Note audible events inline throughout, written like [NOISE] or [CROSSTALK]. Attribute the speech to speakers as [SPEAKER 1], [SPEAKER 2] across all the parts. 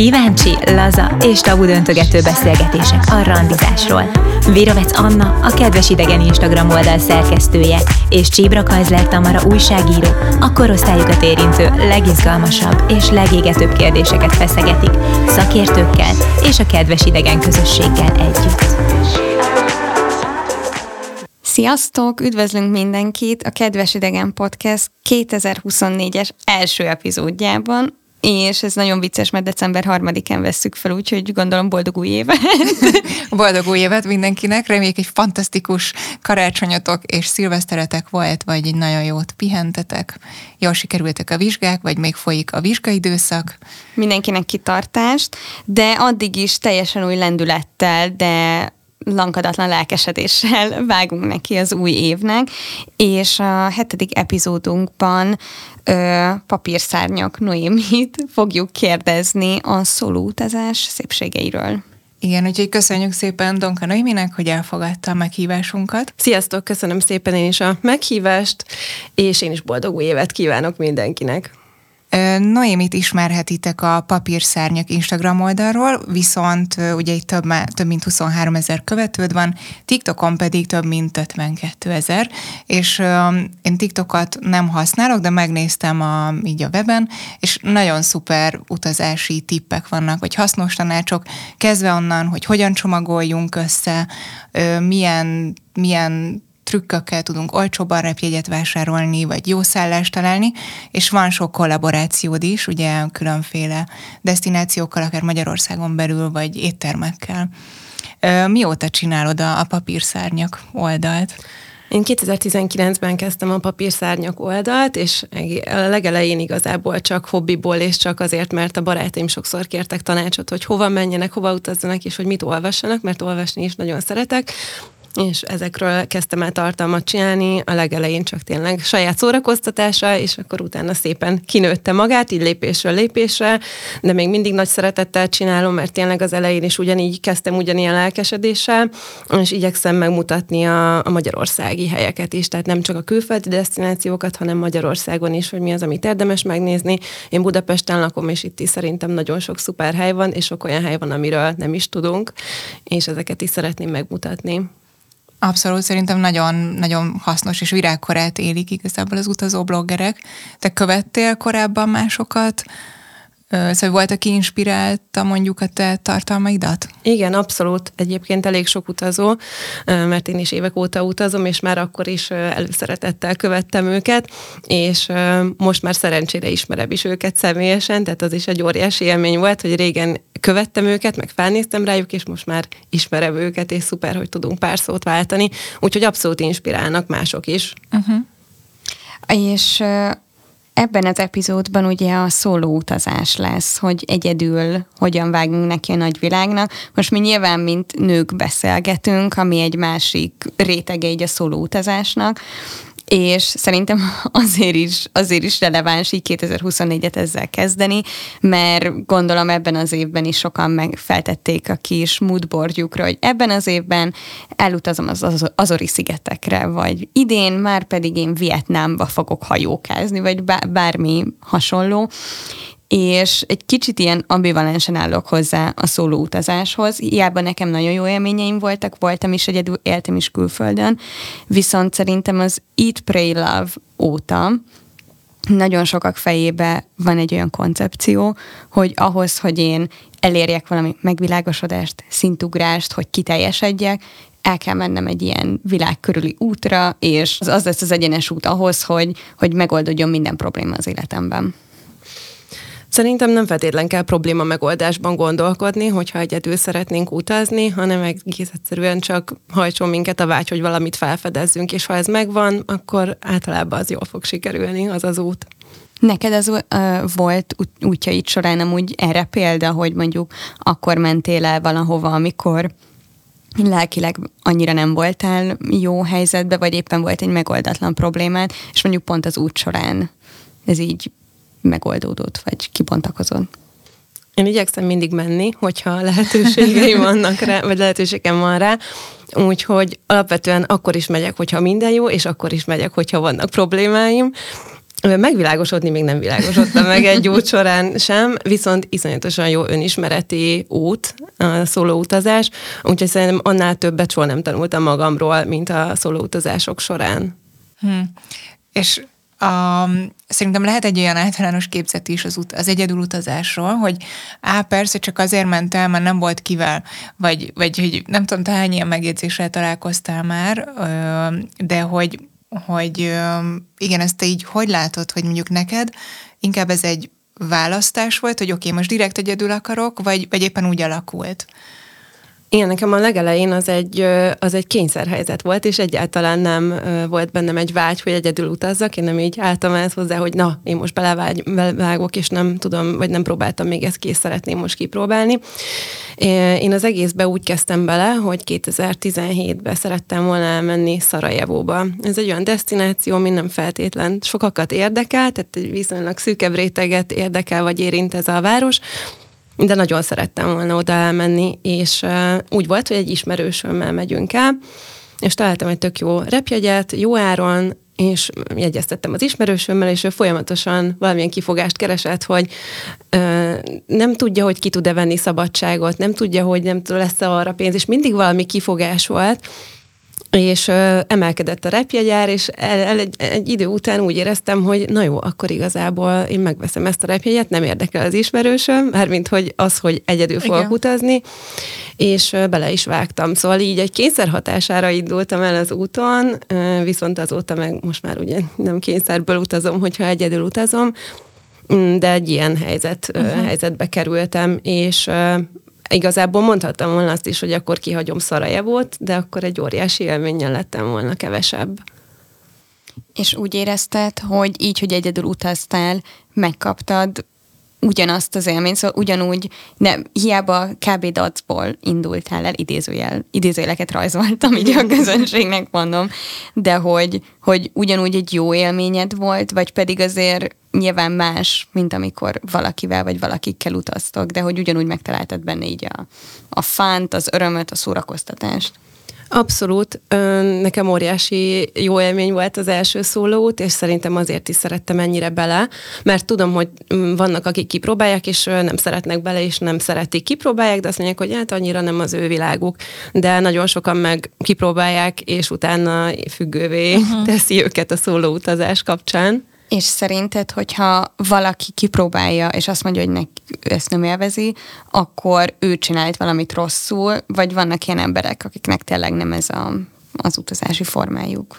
[SPEAKER 1] Kíváncsi, laza és tabu döntögető beszélgetések a randizásról. Virovec Anna, a Kedves Idegen Instagram oldal szerkesztője, és Csíbra Kajzler Tamara újságíró a korosztályukat érintő legizgalmasabb és legégetőbb kérdéseket feszegetik szakértőkkel és a Kedves Idegen közösséggel együtt.
[SPEAKER 2] Sziasztok! Üdvözlünk mindenkit a Kedves Idegen Podcast 2024-es első epizódjában, és ez nagyon vicces, mert december harmadikán vesszük fel, úgyhogy gondolom boldog új évet. [LAUGHS]
[SPEAKER 3] boldog új évet mindenkinek, reméljük egy fantasztikus karácsonyatok és szilveszteretek volt, vagy egy nagyon jót pihentetek, jól sikerültek a vizsgák, vagy még folyik a vizsgaidőszak.
[SPEAKER 2] Mindenkinek kitartást, de addig is teljesen új lendülettel, de lankadatlan lelkesedéssel [LAUGHS] vágunk neki az új évnek, és a hetedik epizódunkban ö, papírszárnyak Noémit fogjuk kérdezni a szólóutazás szépségeiről.
[SPEAKER 3] Igen, úgyhogy köszönjük szépen Donka Noéminek, hogy elfogadta a meghívásunkat.
[SPEAKER 4] Sziasztok, köszönöm szépen én is a meghívást, és én is boldog új évet kívánok mindenkinek.
[SPEAKER 3] Noémit ismerhetitek a Papírszárnyak Instagram oldalról, viszont ugye itt több, több mint 23 ezer követőd van, TikTokon pedig több mint 52 ezer, és én TikTokot nem használok, de megnéztem a, így a weben, és nagyon szuper utazási tippek vannak, vagy hasznos tanácsok, kezdve onnan, hogy hogyan csomagoljunk össze, milyen, milyen trükkökkel tudunk olcsóban repjegyet vásárolni, vagy jó szállást találni, és van sok kollaborációd is, ugye különféle destinációkkal, akár Magyarországon belül, vagy éttermekkel. Mióta csinálod a, papírszárnyak oldalt?
[SPEAKER 4] Én 2019-ben kezdtem a papírszárnyak oldalt, és a legelején igazából csak hobbiból, és csak azért, mert a barátaim sokszor kértek tanácsot, hogy hova menjenek, hova utazzanak, és hogy mit olvassanak, mert olvasni is nagyon szeretek és ezekről kezdtem el tartalmat csinálni, a legelején csak tényleg saját szórakoztatása, és akkor utána szépen kinőtte magát, így lépésről lépésre, de még mindig nagy szeretettel csinálom, mert tényleg az elején is ugyanígy kezdtem ugyanilyen lelkesedéssel, és igyekszem megmutatni a, a magyarországi helyeket is, tehát nem csak a külföldi destinációkat, hanem Magyarországon is, hogy mi az, amit érdemes megnézni. Én Budapesten lakom, és itt is szerintem nagyon sok szuper hely van, és sok olyan hely van, amiről nem is tudunk, és ezeket is szeretném megmutatni.
[SPEAKER 3] Abszolút, szerintem nagyon, nagyon hasznos és virágkorát élik igazából az utazó bloggerek. Te követtél korábban másokat? Szóval volt, aki inspirálta mondjuk a te tartalmaidat?
[SPEAKER 4] Igen, abszolút. Egyébként elég sok utazó, mert én is évek óta utazom, és már akkor is előszeretettel követtem őket, és most már szerencsére ismerem is őket személyesen, tehát az is egy óriási élmény volt, hogy régen követtem őket, meg felnéztem rájuk, és most már ismerem őket, és szuper, hogy tudunk pár szót váltani, úgyhogy abszolút inspirálnak mások is. Uh-huh.
[SPEAKER 2] És Ebben az epizódban ugye a szóló utazás lesz, hogy egyedül hogyan vágunk neki a nagyvilágnak. Most mi nyilván, mint nők beszélgetünk, ami egy másik rétege egy a szóló utazásnak, és szerintem [LAUGHS] azért is, azért is releváns így 2024-et ezzel kezdeni, mert gondolom ebben az évben is sokan megfeltették a kis moodboardjukra, hogy ebben az évben elutazom az, az Azori szigetekre, vagy idén már pedig én Vietnámba fogok hajókázni, vagy bármi hasonló, és egy kicsit ilyen ambivalensen állok hozzá a szóló utazáshoz. Hiába nekem nagyon jó élményeim voltak, voltam is egyedül, éltem is külföldön, viszont szerintem az Eat, Pray, Love óta nagyon sokak fejébe van egy olyan koncepció, hogy ahhoz, hogy én elérjek valami megvilágosodást, szintugrást, hogy kiteljesedjek, el kell mennem egy ilyen világ körüli útra, és az, az lesz az egyenes út ahhoz, hogy, hogy megoldódjon minden probléma az életemben.
[SPEAKER 4] Szerintem nem feltétlen kell probléma megoldásban gondolkodni, hogyha egyedül szeretnénk utazni, hanem egész egyszerűen csak hajtson minket a vágy, hogy valamit felfedezzünk, és ha ez megvan, akkor általában az jól fog sikerülni, az az út.
[SPEAKER 2] Neked az uh, volt útjaid során nem úgy erre példa, hogy mondjuk akkor mentél el valahova, amikor lelkileg annyira nem voltál jó helyzetbe, vagy éppen volt egy megoldatlan problémád, és mondjuk pont az út során ez így megoldódott, vagy kibontakozott?
[SPEAKER 4] Én igyekszem mindig menni, hogyha lehetőségeim [LAUGHS] vannak rá, vagy lehetőségem van rá, úgyhogy alapvetően akkor is megyek, hogyha minden jó, és akkor is megyek, hogyha vannak problémáim, Megvilágosodni még nem világosodtam meg egy út során sem, viszont iszonyatosan jó önismereti út, a szóló utazás, úgyhogy szerintem annál többet soha nem tanultam magamról, mint a szóló utazások során.
[SPEAKER 3] Hmm. És a, szerintem lehet egy olyan általános képzet is az, ut, az egyedül utazásról, hogy á, persze csak azért ment el, mert nem volt kivel, vagy, vagy hogy nem tudom, te hány ilyen megjegyzéssel találkoztál már, de hogy, hogy igen, ezt te így hogy látod, hogy mondjuk neked inkább ez egy választás volt, hogy oké, okay, most direkt egyedül akarok, vagy, vagy éppen úgy alakult?
[SPEAKER 4] Igen, nekem a legelején az egy, az egy kényszerhelyzet volt, és egyáltalán nem volt bennem egy vágy, hogy egyedül utazzak. Én nem így álltam ezt hozzá, hogy na, én most belevágok, és nem tudom, vagy nem próbáltam még ezt kész, szeretném most kipróbálni. Én az egészbe úgy kezdtem bele, hogy 2017-ben szerettem volna elmenni Szarajevóba. Ez egy olyan destináció, ami nem feltétlen sokakat érdekel, tehát egy viszonylag szűkebb réteget érdekel, vagy érint ez a város, de nagyon szerettem volna oda elmenni, és úgy volt, hogy egy ismerősömmel megyünk el, és találtam egy tök jó repjegyet, jó áron, és jegyeztettem az ismerősömmel, és ő folyamatosan valamilyen kifogást keresett, hogy ö, nem tudja, hogy ki tud-e venni szabadságot, nem tudja, hogy nem lesz-e arra pénz, és mindig valami kifogás volt, és ö, emelkedett a repjegyár, és el, el, egy, egy idő után úgy éreztem, hogy na jó, akkor igazából én megveszem ezt a repjegyet, nem érdekel az ismerősöm, mármint hogy az, hogy egyedül fogok Igen. utazni, és ö, bele is vágtam. Szóval így egy kényszer hatására indultam el az úton, ö, viszont azóta meg most már ugye nem kényszerből utazom, hogyha egyedül utazom, mm, de egy ilyen helyzet, uh-huh. helyzetbe kerültem, és Igazából mondhattam volna azt is, hogy akkor kihagyom Szarajevót, de akkor egy óriási élménnyel lettem volna kevesebb.
[SPEAKER 2] És úgy érezted, hogy így, hogy egyedül utaztál, megkaptad ugyanazt az élményt, szóval ugyanúgy, nem, hiába kb. dacból indultál el, idézőjel, idézőjeleket rajzoltam, így a közönségnek mondom, de hogy, hogy ugyanúgy egy jó élményed volt, vagy pedig azért nyilván más, mint amikor valakivel vagy valakikkel utaztok, de hogy ugyanúgy megtaláltad benne így a, a fánt, az örömöt, a szórakoztatást.
[SPEAKER 4] Abszolút. Nekem óriási jó élmény volt az első szólót, és szerintem azért is szerettem ennyire bele, mert tudom, hogy mm, vannak, akik kipróbálják, és nem szeretnek bele, és nem szeretik. Kipróbálják, de azt mondják, hogy hát annyira nem az ő világuk. De nagyon sokan meg kipróbálják, és utána függővé uh-huh. teszi őket a szóló utazás kapcsán.
[SPEAKER 2] És szerinted, hogyha valaki kipróbálja, és azt mondja, hogy neki ezt nem élvezi, akkor ő csinált valamit rosszul, vagy vannak ilyen emberek, akiknek tényleg nem ez a, az utazási formájuk?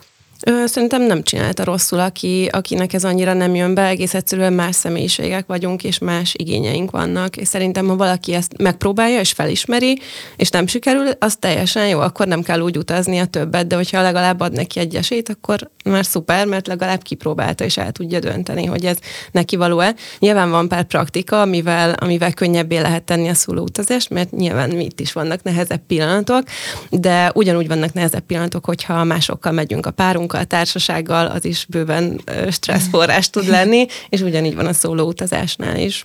[SPEAKER 4] Szerintem nem csinálta rosszul, aki, akinek ez annyira nem jön be, egész egyszerűen más személyiségek vagyunk, és más igényeink vannak, és szerintem, ha valaki ezt megpróbálja, és felismeri, és nem sikerül, az teljesen jó, akkor nem kell úgy utazni a többet, de hogyha legalább ad neki egy esélyt, akkor már szuper, mert legalább kipróbálta, és el tudja dönteni, hogy ez neki való-e. Nyilván van pár praktika, amivel, amivel könnyebbé lehet tenni a szólóutazást, mert nyilván itt is vannak nehezebb pillanatok, de ugyanúgy vannak nehezebb pillanatok, hogyha másokkal megyünk a párunk a társasággal, az is bőven stresszforrás tud lenni, és ugyanígy van a szóló utazásnál is.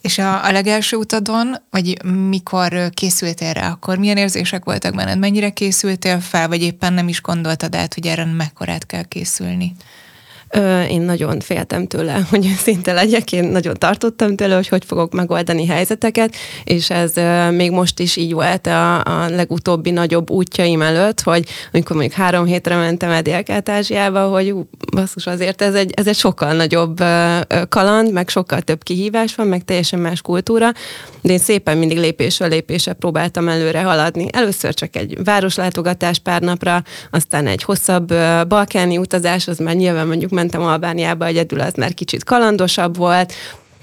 [SPEAKER 3] És a, a legelső utadon, vagy mikor készültél rá, akkor milyen érzések voltak benned? Mennyire készültél fel, vagy éppen nem is gondoltad át, hogy erre mekkorát kell készülni?
[SPEAKER 4] Én nagyon féltem tőle, [LAUGHS] hogy szinte legyek, én nagyon tartottam tőle, hogy hogy fogok megoldani helyzeteket, és ez még most is így volt a, a legutóbbi nagyobb útjaim előtt, hogy amikor mondjuk három hétre mentem el Dél-Kelet-Ázsiába, hogy basszus azért ez egy, ez egy sokkal nagyobb kaland, meg sokkal több kihívás van, meg teljesen más kultúra, de én szépen mindig lépésről lépésre próbáltam előre haladni. Először csak egy városlátogatás pár napra, aztán egy hosszabb balkáni utazás, az már nyilván mondjuk mentem Albániába egyedül, az már kicsit kalandosabb volt,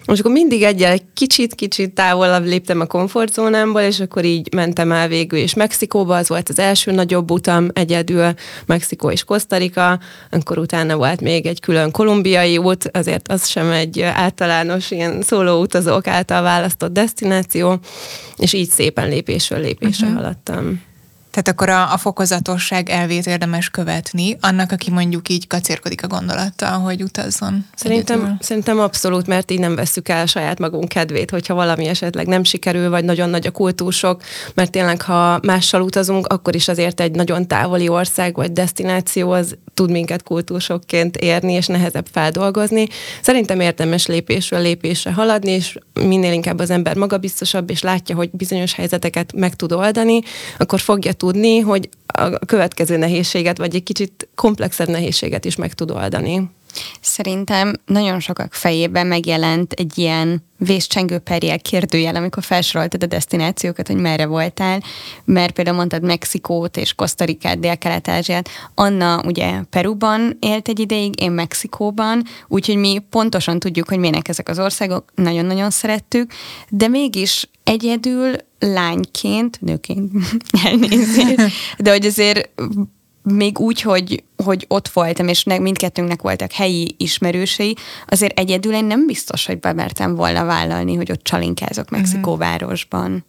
[SPEAKER 4] most akkor mindig egyel egy kicsit-kicsit távolabb léptem a komfortzónámból, és akkor így mentem el végül is Mexikóba, az volt az első nagyobb utam egyedül, Mexikó és Kosztarika, akkor utána volt még egy külön kolumbiai út, azért az sem egy általános ilyen szóló utazók által választott destináció, és így szépen lépésről lépésre uh-huh. haladtam.
[SPEAKER 3] Tehát akkor a, a fokozatosság elvét érdemes követni, annak, aki mondjuk így kacérkodik a gondolattal, hogy utazzon.
[SPEAKER 4] Szerintem, szerintem abszolút, mert így nem vesszük el saját magunk kedvét, hogyha valami esetleg nem sikerül, vagy nagyon nagy a kultúrsok, mert tényleg, ha mással utazunk, akkor is azért egy nagyon távoli ország vagy destináció az tud minket kultúrsokként érni, és nehezebb feldolgozni. Szerintem érdemes lépésről lépésre haladni, és minél inkább az ember magabiztosabb, és látja, hogy bizonyos helyzeteket meg tud oldani, akkor fogja tudni, hogy a következő nehézséget, vagy egy kicsit komplexebb nehézséget is meg tud oldani.
[SPEAKER 2] Szerintem nagyon sokak fejében megjelent egy ilyen vészcsengő perjel kérdőjel, amikor felsoroltad a destinációkat, hogy merre voltál, mert például mondtad Mexikót és Kosztarikát, Dél-Kelet-Ázsiát. Anna ugye Peruban élt egy ideig, én Mexikóban, úgyhogy mi pontosan tudjuk, hogy milyenek ezek az országok, nagyon-nagyon szerettük, de mégis egyedül lányként, nőként [LAUGHS] elnézést, de hogy azért még úgy, hogy, hogy ott voltam, és mindkettőnknek voltak helyi ismerősei, azért egyedül én nem biztos, hogy bemertem volna vállalni, hogy ott csalinkázok Mexikóvárosban. Uh-huh.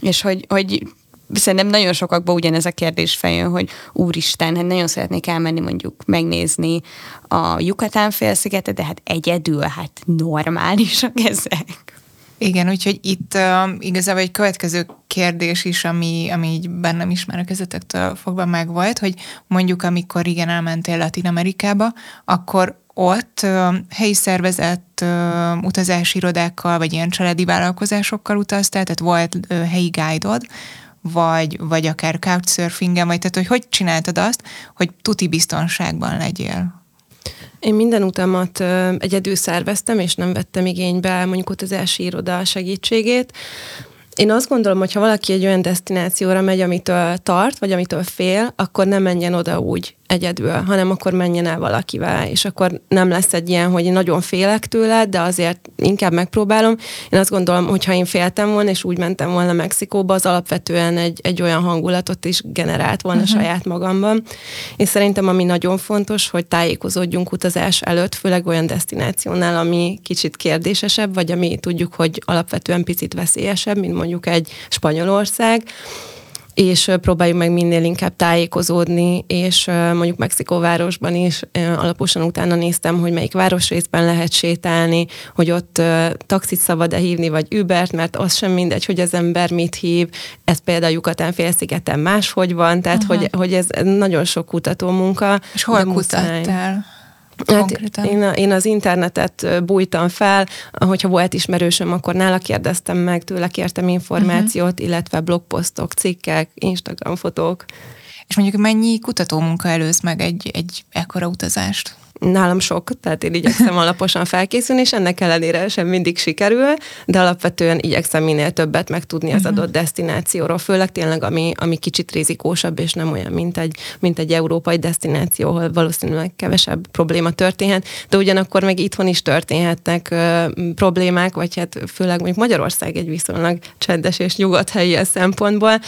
[SPEAKER 2] És hogy, hogy szerintem nagyon sokakban ugyanez a kérdés fejön, hogy úristen, hát nagyon szeretnék elmenni mondjuk megnézni a Yucatán félszigetet, de hát egyedül, hát normálisak ezek.
[SPEAKER 3] Igen, úgyhogy itt uh, igazából egy következő kérdés is, ami, ami így bennem is már a kezetektől fogva megvolt, hogy mondjuk amikor igen elmentél Latin Amerikába, akkor ott uh, helyi szervezett uh, utazási irodákkal, vagy ilyen családi vállalkozásokkal utaztál, tehát volt uh, helyi guide vagy, vagy akár couchsurfingen, vagy tehát hogy hogy csináltad azt, hogy tuti biztonságban legyél?
[SPEAKER 4] Én minden utamat egyedül szerveztem, és nem vettem igénybe mondjuk utazási iroda segítségét. Én azt gondolom, hogy ha valaki egy olyan destinációra megy, amitől tart, vagy amitől fél, akkor nem menjen oda úgy, egyedül, hanem akkor menjen el valakivel, és akkor nem lesz egy ilyen, hogy én nagyon félek tőle, de azért inkább megpróbálom. Én azt gondolom, hogy ha én féltem volna, és úgy mentem volna Mexikóba, az alapvetően egy, egy olyan hangulatot is generált volna uh-huh. saját magamban. És szerintem ami nagyon fontos, hogy tájékozódjunk utazás előtt, főleg olyan destinációnál, ami kicsit kérdésesebb, vagy ami tudjuk, hogy alapvetően picit veszélyesebb, mint mondjuk egy Spanyolország, és próbáljuk meg minél inkább tájékozódni, és mondjuk Mexikóvárosban is alaposan utána néztem, hogy melyik városrészben lehet sétálni, hogy ott taxit szabad-e hívni, vagy Ubert, mert az sem mindegy, hogy az ember mit hív. Ez például Yucatán félszigeten máshogy van, tehát hogy, hogy ez nagyon sok kutató munka.
[SPEAKER 3] És hol kutattál?
[SPEAKER 4] Hát én, én az internetet bújtam fel, hogyha volt ismerősöm, akkor nála kérdeztem meg, tőle kértem információt, uh-huh. illetve blogposztok, cikkek, Instagram fotók.
[SPEAKER 3] És mondjuk mennyi kutatómunka előz meg egy, egy ekkora utazást?
[SPEAKER 4] Nálam sok, tehát én igyekszem alaposan felkészülni, és ennek ellenére sem mindig sikerül, de alapvetően igyekszem minél többet megtudni az mhm. adott destinációról, főleg tényleg, ami, ami kicsit rizikósabb, és nem olyan, mint egy, mint egy európai destináció, ahol valószínűleg kevesebb probléma történhet, de ugyanakkor meg itthon is történhetnek ö, problémák, vagy hát főleg mondjuk Magyarország egy viszonylag csendes és nyugodt helyi a szempontból,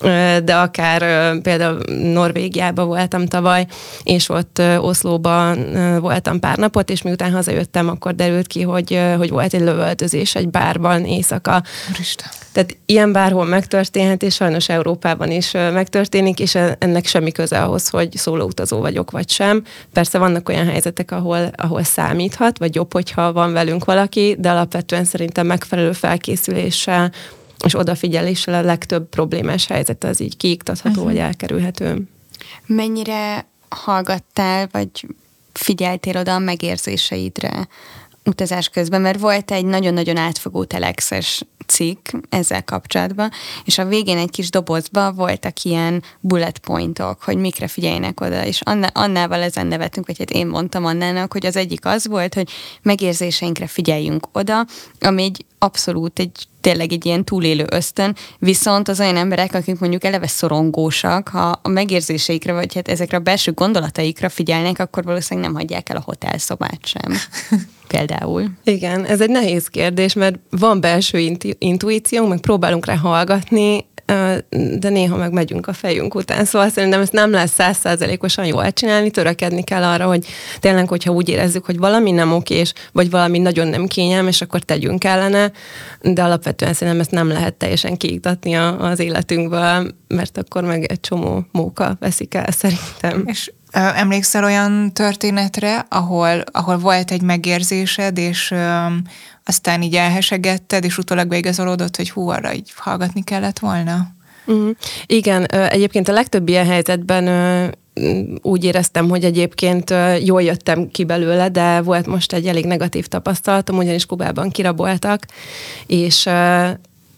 [SPEAKER 4] ö, de akár ö, például Norvégiában voltam tavaly, és ott ö, Oszlóban voltam pár napot, és miután hazajöttem, akkor derült ki, hogy, hogy volt egy lövöldözés egy bárban éjszaka.
[SPEAKER 3] Úristen.
[SPEAKER 4] Tehát ilyen bárhol megtörténhet, és sajnos Európában is megtörténik, és ennek semmi köze ahhoz, hogy szólóutazó vagyok, vagy sem. Persze vannak olyan helyzetek, ahol, ahol számíthat, vagy jobb, hogyha van velünk valaki, de alapvetően szerintem megfelelő felkészüléssel és odafigyeléssel a legtöbb problémás helyzet az így kiiktatható, uh-huh. vagy elkerülhető.
[SPEAKER 2] Mennyire hallgattál, vagy figyeltél oda a megérzéseidre utazás közben, mert volt egy nagyon-nagyon átfogó telexes cikk ezzel kapcsolatban, és a végén egy kis dobozba voltak ilyen bullet pointok, hogy mikre figyeljenek oda, és Anna, Annával ezen nevetünk, vagy hát én mondtam Annának, hogy az egyik az volt, hogy megérzéseinkre figyeljünk oda, ami egy abszolút egy tényleg egy ilyen túlélő ösztön, viszont az olyan emberek, akik mondjuk eleve szorongósak, ha a megérzéseikre, vagy hát ezekre a belső gondolataikra figyelnek, akkor valószínűleg nem hagyják el a hotelszobát sem. [LAUGHS] Például.
[SPEAKER 4] Igen, ez egy nehéz kérdés, mert van belső intu- intuíciónk, meg próbálunk rá hallgatni, de néha meg megyünk a fejünk után. Szóval szerintem ezt nem lesz százszázalékosan jól csinálni, törekedni kell arra, hogy tényleg, hogyha úgy érezzük, hogy valami nem okés, vagy valami nagyon nem kényelmes, akkor tegyünk ellene, de alapvetően szerintem ezt nem lehet teljesen kiiktatni az életünkből, mert akkor meg egy csomó móka veszik el szerintem.
[SPEAKER 3] És Emlékszel olyan történetre, ahol, ahol volt egy megérzésed, és um, aztán így elhesegetted, és utólag beigazolódott, hogy hú, arra így hallgatni kellett volna?
[SPEAKER 4] Uh-huh. Igen, egyébként a legtöbb ilyen helyzetben úgy éreztem, hogy egyébként jól jöttem ki belőle, de volt most egy elég negatív tapasztalatom, ugyanis Kubában kiraboltak, és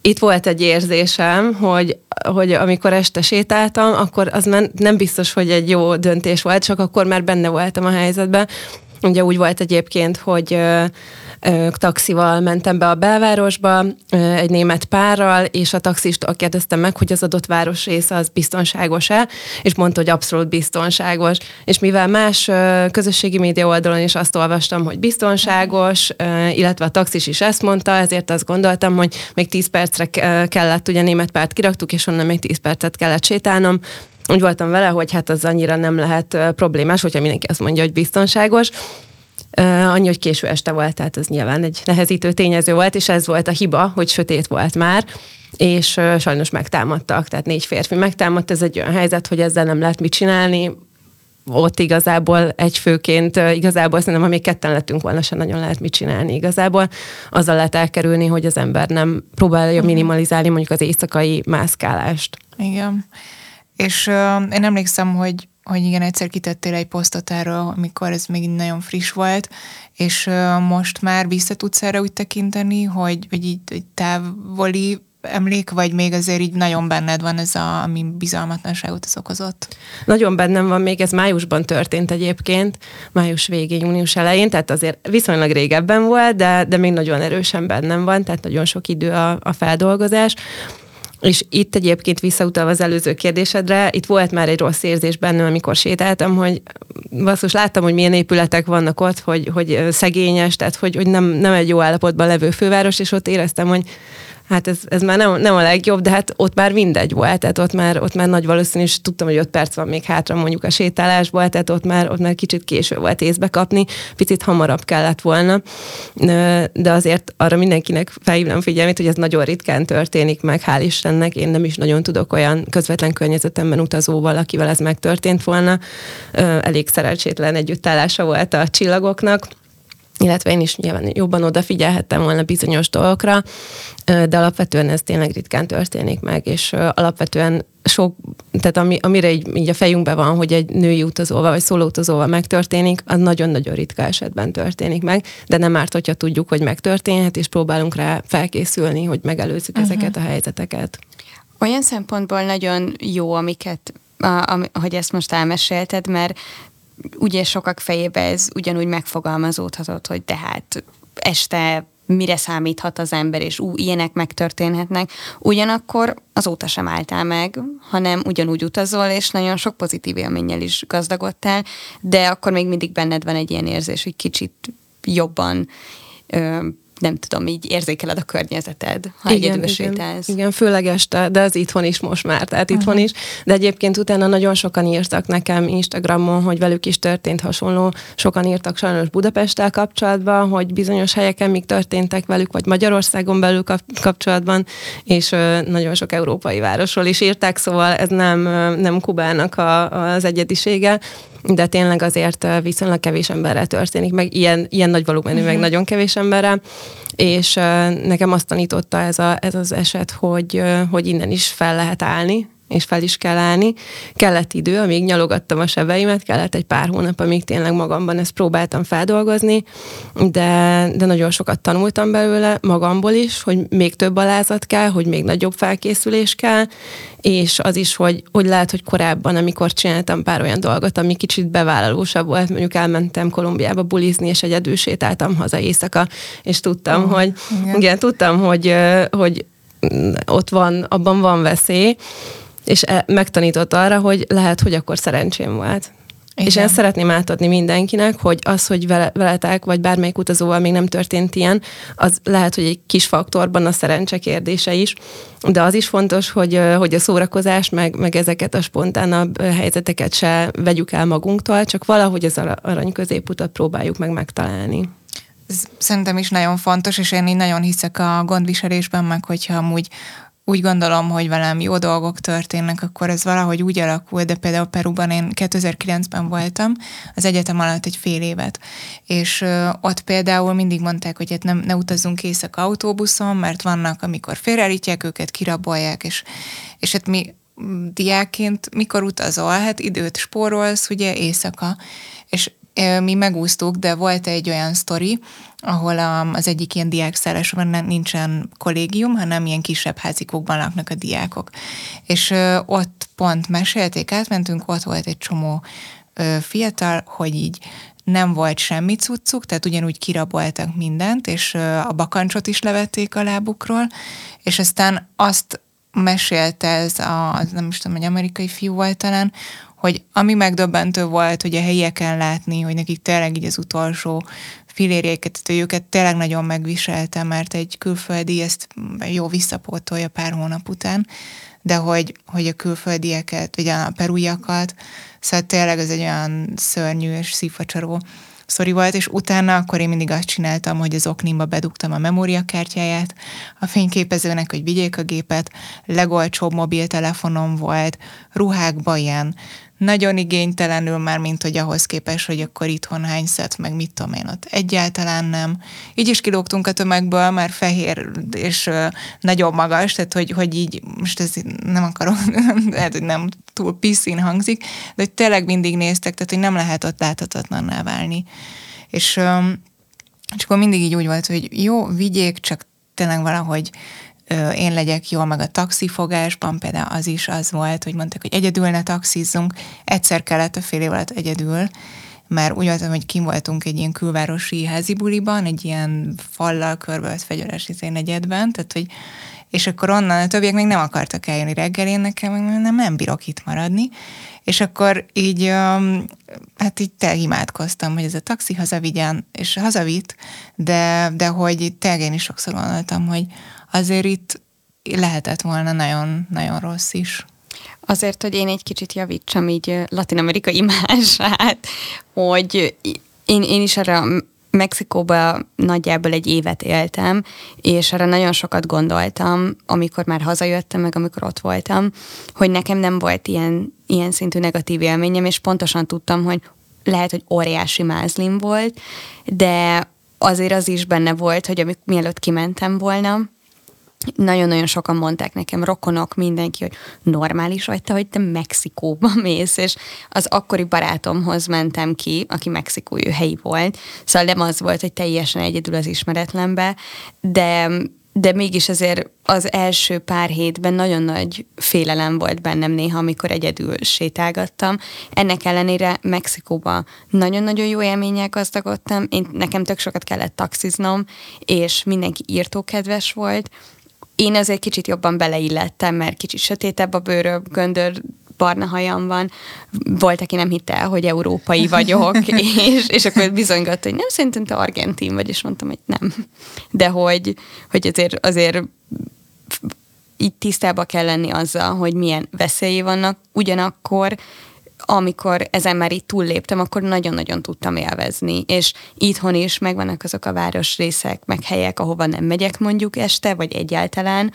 [SPEAKER 4] itt volt egy érzésem, hogy, hogy amikor este sétáltam, akkor az már nem biztos, hogy egy jó döntés volt, csak akkor már benne voltam a helyzetben. Ugye úgy volt egyébként, hogy taxival mentem be a belvárosba, egy német párral, és a taxistól kérdeztem meg, hogy az adott város része az biztonságos-e, és mondta, hogy abszolút biztonságos. És mivel más közösségi média oldalon is azt olvastam, hogy biztonságos, illetve a taxis is ezt mondta, ezért azt gondoltam, hogy még 10 percre kellett, ugye német párt kiraktuk, és onnan még 10 percet kellett sétálnom, úgy voltam vele, hogy hát az annyira nem lehet problémás, hogyha mindenki azt mondja, hogy biztonságos. Annyi, hogy késő este volt, tehát ez nyilván egy nehezítő tényező volt, és ez volt a hiba, hogy sötét volt már, és sajnos megtámadtak, tehát négy férfi megtámadt, ez egy olyan helyzet, hogy ezzel nem lehet mit csinálni, ott igazából egy főként, igazából szerintem, ha még ketten lettünk volna, sem nagyon lehet mit csinálni igazából. Azzal lehet elkerülni, hogy az ember nem próbálja mhm. minimalizálni mondjuk az éjszakai mászkálást.
[SPEAKER 3] Igen. És uh, én emlékszem, hogy hogy igen, egyszer kitettél egy posztot erről, amikor ez még nagyon friss volt, és most már vissza tudsz erre úgy tekinteni, hogy, hogy így egy távoli emlék, vagy még azért így nagyon benned van ez, a, ami bizalmatlanságot az okozott?
[SPEAKER 4] Nagyon bennem van, még ez májusban történt egyébként, május végén, június elején, tehát azért viszonylag régebben volt, de, de még nagyon erősen bennem van, tehát nagyon sok idő a, a feldolgozás. És itt egyébként visszautalva az előző kérdésedre, itt volt már egy rossz érzés bennem, amikor sétáltam, hogy basszus, láttam, hogy milyen épületek vannak ott, hogy, hogy szegényes, tehát hogy, hogy nem, nem egy jó állapotban levő főváros, és ott éreztem, hogy hát ez, ez már nem, nem a legjobb, de hát ott már mindegy volt, tehát ott már, ott már nagy valószínű, és tudtam, hogy öt perc van még hátra mondjuk a sétálásból, tehát ott már, ott már kicsit késő volt észbe kapni, picit hamarabb kellett volna, de azért arra mindenkinek felhívnám figyelmét, hogy ez nagyon ritkán történik meg, hál' Istennek, én nem is nagyon tudok olyan közvetlen környezetemben utazóval, akivel ez megtörtént volna, elég szerencsétlen együttállása volt a csillagoknak, illetve én is nyilván jobban odafigyelhettem volna bizonyos dolgokra, de alapvetően ez tényleg ritkán történik meg, és alapvetően sok, tehát ami, amire így, így a fejünkben van, hogy egy női utazóval vagy szóló utazóval megtörténik, az nagyon-nagyon ritka esetben történik meg, de nem árt, hogyha tudjuk, hogy megtörténhet, és próbálunk rá felkészülni, hogy megelőzzük uh-huh. ezeket a helyzeteket.
[SPEAKER 2] Olyan szempontból nagyon jó, amiket, a, a, hogy ezt most elmesélted, mert ugye sokak fejébe ez ugyanúgy megfogalmazódhatott, hogy tehát este mire számíthat az ember, és ú, ilyenek megtörténhetnek. Ugyanakkor azóta sem álltál meg, hanem ugyanúgy utazol, és nagyon sok pozitív élménnyel is gazdagodtál, de akkor még mindig benned van egy ilyen érzés, hogy kicsit jobban nem tudom, így érzékeled a környezeted, ha igen, egyedül sétálsz.
[SPEAKER 4] Igen, főleg este, de az itthon is most már, tehát uh-huh. itthon is. De egyébként utána nagyon sokan írtak nekem Instagramon, hogy velük is történt hasonló. Sokan írtak sajnos Budapesttel kapcsolatban, hogy bizonyos helyeken még történtek velük, vagy Magyarországon belül kapcsolatban, és nagyon sok európai városról is írták, szóval ez nem, nem Kubának a, az egyedisége de tényleg azért viszonylag kevés emberrel történik, meg ilyen, ilyen nagy volumenű, uh-huh. meg mhm. nagyon kevés emberrel, és nekem azt tanította ez, a, ez az eset, hogy, hogy innen is fel lehet állni, és fel is kell állni. Kellett idő, amíg nyalogattam a sebeimet, kellett egy pár hónap, amíg tényleg magamban ezt próbáltam feldolgozni, de, de nagyon sokat tanultam belőle, magamból is, hogy még több alázat kell, hogy még nagyobb felkészülés kell, és az is, hogy, hogy lehet, hogy korábban, amikor csináltam pár olyan dolgot, ami kicsit bevállalósabb volt, mondjuk elmentem Kolumbiába bulizni, és egyedül sétáltam haza éjszaka, és tudtam, oh, hogy igen. igen, tudtam, hogy, hogy ott van, abban van veszély, és e, megtanított arra, hogy lehet, hogy akkor szerencsém volt. Igen. És én szeretném átadni mindenkinek, hogy az, hogy vele, veletek, vagy bármelyik utazóval még nem történt ilyen, az lehet, hogy egy kis faktorban a szerencse kérdése is, de az is fontos, hogy, hogy a szórakozás, meg, meg ezeket a spontánabb helyzeteket se vegyük el magunktól, csak valahogy az arany középutat próbáljuk meg megtalálni.
[SPEAKER 3] Ez szerintem is nagyon fontos, és én így nagyon hiszek a gondviselésben, meg hogyha amúgy úgy gondolom, hogy velem jó dolgok történnek, akkor ez valahogy úgy alakul, de például Peruban én 2009-ben voltam, az egyetem alatt egy fél évet, és ott például mindig mondták, hogy hát nem, ne utazzunk éjszaka autóbuszon, mert vannak, amikor félreállítják őket, kirabolják, és, és hát mi diákként mikor utazol, hát időt spórolsz, ugye éjszaka, és mi megúsztuk, de volt egy olyan sztori, ahol az egyik ilyen diákszálláson nincsen kollégium, hanem ilyen kisebb házikokban laknak a diákok. És ott pont mesélték, átmentünk, ott volt egy csomó fiatal, hogy így nem volt semmi cuccuk, tehát ugyanúgy kiraboltak mindent, és a bakancsot is levették a lábukról, és aztán azt mesélte ez a, nem is tudom, egy amerikai fiú volt talán, hogy ami megdöbbentő volt, hogy a helyieken látni, hogy nekik tényleg így az utolsó filérjéket, hogy őket tényleg nagyon megviselte, mert egy külföldi ezt jó visszapótolja pár hónap után, de hogy, hogy a külföldieket, vagy a perújakat, szóval tényleg ez egy olyan szörnyű és szívfacsaró sztori volt, és utána akkor én mindig azt csináltam, hogy az oknimba bedugtam a memóriakártyáját a fényképezőnek, hogy vigyék a gépet, legolcsóbb mobiltelefonom volt, ruhákba ilyen nagyon igénytelenül már, mint hogy ahhoz képest, hogy akkor itthon hány szett, meg mit tudom én ott. Egyáltalán nem. Így is kilógtunk a tömegből, mert fehér és uh, nagyon magas, tehát hogy, hogy így, most ez nem akarom, [LAUGHS] lehet, hogy nem túl piszín hangzik, de hogy tényleg mindig néztek, tehát hogy nem lehet ott láthatatlanná válni. És um, csak akkor mindig így úgy volt, hogy jó, vigyék, csak tényleg valahogy én legyek jól, meg a taxifogásban például az is az volt, hogy mondták, hogy egyedül ne taxizzunk. Egyszer kellett a fél év alatt egyedül, mert úgy voltam, hogy kim voltunk egy ilyen külvárosi házi buliban, egy ilyen fallal körbevett fegyveres izé negyedben, tehát hogy és akkor onnan a többiek még nem akartak eljönni reggel, én nekem nem, nem bírok itt maradni, és akkor így, hát így te imádkoztam, hogy ez a taxi hazavigyen, és hazavitt, de, de hogy tényleg én is sokszor gondoltam, hogy azért itt lehetett volna nagyon-nagyon rossz is.
[SPEAKER 2] Azért, hogy én egy kicsit javítsam így Latin Amerika imását, [LAUGHS] hogy én, én is arra Mexikóban nagyjából egy évet éltem, és arra nagyon sokat gondoltam, amikor már hazajöttem, meg amikor ott voltam, hogy nekem nem volt ilyen, ilyen szintű negatív élményem, és pontosan tudtam, hogy lehet, hogy óriási mázlim volt, de azért az is benne volt, hogy amik, mielőtt kimentem volna, nagyon-nagyon sokan mondták nekem, rokonok, mindenki, hogy normális vagy te, hogy te Mexikóba [LAUGHS] mész, és az akkori barátomhoz mentem ki, aki mexikói helyi volt, szóval nem az volt, hogy teljesen egyedül az ismeretlenbe, de de mégis azért az első pár hétben nagyon nagy félelem volt bennem néha, amikor egyedül sétálgattam. Ennek ellenére Mexikóban nagyon-nagyon jó élménnyel gazdagodtam, én, nekem tök sokat kellett taxiznom, és mindenki írtókedves volt, én azért kicsit jobban beleillettem, mert kicsit sötétebb a bőröm, göndör barna hajam van. Volt, aki nem hitte el, hogy európai vagyok, [LAUGHS] és, és akkor bizonygatta, hogy nem, szerintem te argentin vagy, és mondtam, hogy nem. De hogy, hogy azért, azért így tisztába kell lenni azzal, hogy milyen veszélyei vannak, ugyanakkor amikor ezen már itt túlléptem, akkor nagyon-nagyon tudtam élvezni, és itthon is megvannak azok a városrészek, meg helyek, ahova nem megyek mondjuk este, vagy egyáltalán,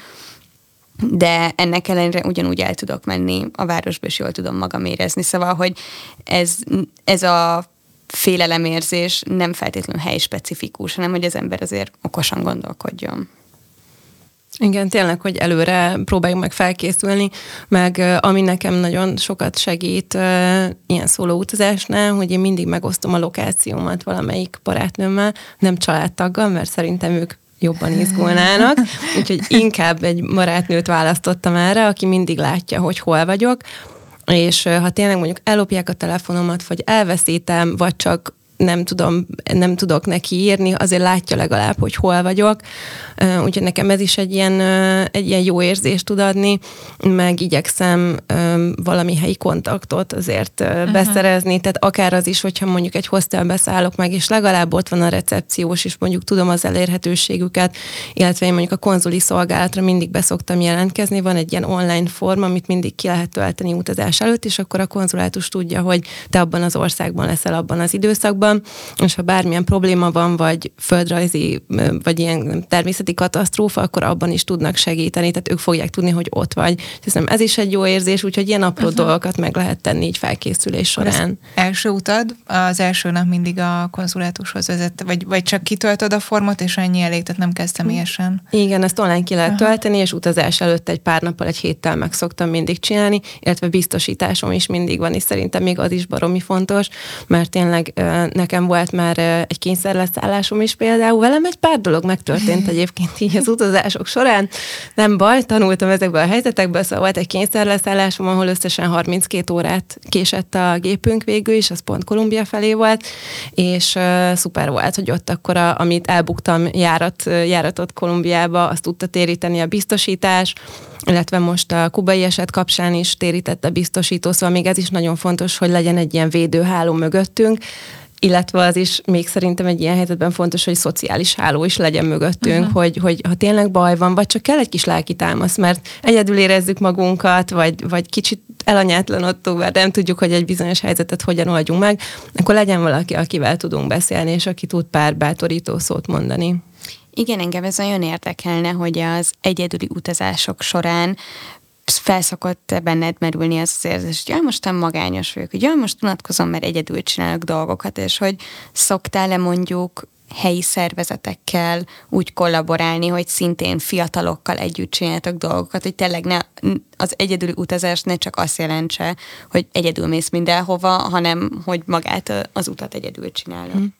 [SPEAKER 2] de ennek ellenére ugyanúgy el tudok menni a városba, és jól tudom magam érezni. Szóval, hogy ez, ez a félelemérzés nem feltétlenül helyspecifikus, hanem hogy az ember azért okosan gondolkodjon.
[SPEAKER 4] Igen, tényleg, hogy előre próbáljuk meg felkészülni, meg ami nekem nagyon sokat segít ilyen szóló utazásnál, hogy én mindig megosztom a lokációmat valamelyik barátnőmmel, nem családtaggal, mert szerintem ők jobban izgulnának, [LAUGHS] úgyhogy inkább egy barátnőt választottam erre, aki mindig látja, hogy hol vagyok, és ha tényleg mondjuk ellopják a telefonomat, vagy elveszítem, vagy csak nem tudom, nem tudok neki írni, azért látja legalább, hogy hol vagyok. Úgyhogy nekem ez is egy ilyen, egy ilyen jó érzést tud adni, meg igyekszem valami helyi kontaktot azért uh-huh. beszerezni, tehát akár az is, hogyha mondjuk egy hostelbe szállok meg, és legalább ott van a recepciós, és mondjuk tudom az elérhetőségüket, illetve én mondjuk a konzuli szolgálatra mindig beszoktam jelentkezni, van egy ilyen online forma, amit mindig ki lehet tölteni utazás előtt, és akkor a konzulátus tudja, hogy te abban az országban leszel abban az időszakban, és ha bármilyen probléma van, vagy földrajzi, vagy ilyen természeti katasztrófa, akkor abban is tudnak segíteni, tehát ők fogják tudni, hogy ott vagy. Hiszem ez is egy jó érzés, úgyhogy ilyen apró uh-huh. dolgokat meg lehet tenni így felkészülés során. Az
[SPEAKER 3] első utad, az első nap mindig a konzulátushoz vezet, vagy, vagy csak kitöltöd a formot, és ennyi elég, tehát nem kezd személyesen.
[SPEAKER 4] Igen, ezt online ki lehet tölteni, és utazás előtt egy pár nappal, egy héttel meg szoktam mindig csinálni, illetve biztosításom is mindig van, és szerintem még az is baromi fontos, mert tényleg nekem volt már egy kényszerleszállásom is például, velem egy pár dolog megtörtént [LAUGHS] egyébként így az utazások során, nem baj, tanultam ezekből a helyzetekből, szóval volt egy kényszerleszállásom, ahol összesen 32 órát késett a gépünk végül is, az pont Kolumbia felé volt, és uh, szuper volt, hogy ott akkor, a, amit elbuktam járat, járatot Kolumbiába, azt tudta téríteni a biztosítás, illetve most a kubai eset kapcsán is térített a biztosító, szóval még ez is nagyon fontos, hogy legyen egy ilyen védőháló mögöttünk, illetve az is még szerintem egy ilyen helyzetben fontos, hogy szociális háló is legyen mögöttünk, uh-huh. hogy, hogy ha tényleg baj van, vagy csak kell egy kis lelki támasz, mert egyedül érezzük magunkat, vagy, vagy kicsit elanyátlanodtunk, mert nem tudjuk, hogy egy bizonyos helyzetet hogyan oldjunk meg, akkor legyen valaki, akivel tudunk beszélni, és aki tud pár bátorító szót mondani.
[SPEAKER 2] Igen, engem ez nagyon érdekelne, hogy az egyedüli utazások során felszokott benned merülni az az érzés, hogy jaj, most nem magányos vagyok, hogy jaj, most unatkozom, mert egyedül csinálok dolgokat, és hogy szoktál-e mondjuk helyi szervezetekkel úgy kollaborálni, hogy szintén fiatalokkal együtt csináltok dolgokat, hogy tényleg ne, az egyedüli utazás ne csak azt jelentse, hogy egyedül mész mindenhova, hanem hogy magát az utat egyedül csinálod. Hmm.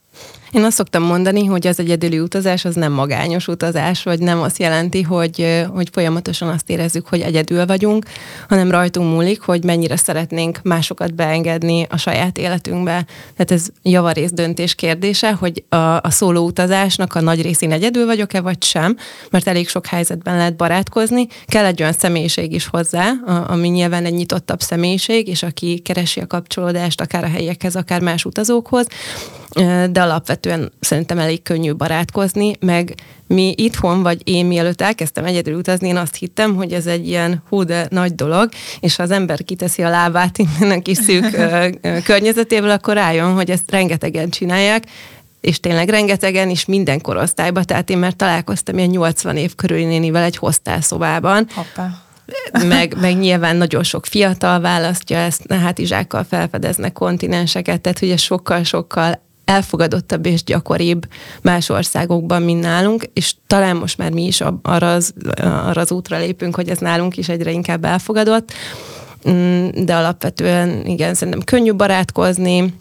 [SPEAKER 4] Én azt szoktam mondani, hogy az egyedüli utazás az nem magányos utazás, vagy nem azt jelenti, hogy, hogy folyamatosan azt érezzük, hogy egyedül vagyunk, hanem rajtunk múlik, hogy mennyire szeretnénk másokat beengedni a saját életünkbe. Tehát ez javarész döntés kérdése, hogy a, a szóló utazásnak a nagy részén egyedül vagyok-e, vagy sem, mert elég sok helyzetben lehet barátkozni. Kell egy olyan személyiség is hozzá, ami nyilván egy nyitottabb személyiség, és aki keresi a kapcsolódást akár a helyekhez, akár más utazókhoz, de alapvetően szerintem elég könnyű barátkozni, meg mi itthon, vagy én mielőtt elkezdtem egyedül utazni, én azt hittem, hogy ez egy ilyen hú, de nagy dolog, és ha az ember kiteszi a lábát [LAUGHS] innen a kis szűk környezetéből, akkor rájön, hogy ezt rengetegen csinálják, és tényleg rengetegen, és minden korosztályban, tehát én már találkoztam ilyen 80 év körüli nénivel egy hostelszobában.
[SPEAKER 3] Hoppá
[SPEAKER 4] meg, meg nyilván nagyon sok fiatal választja ezt, hátizsákkal felfedeznek kontinenseket, tehát ugye sokkal-sokkal elfogadottabb és gyakoribb más országokban, mint nálunk, és talán most már mi is arra az, arra az útra lépünk, hogy ez nálunk is egyre inkább elfogadott, mm, de alapvetően igen, szerintem könnyű barátkozni,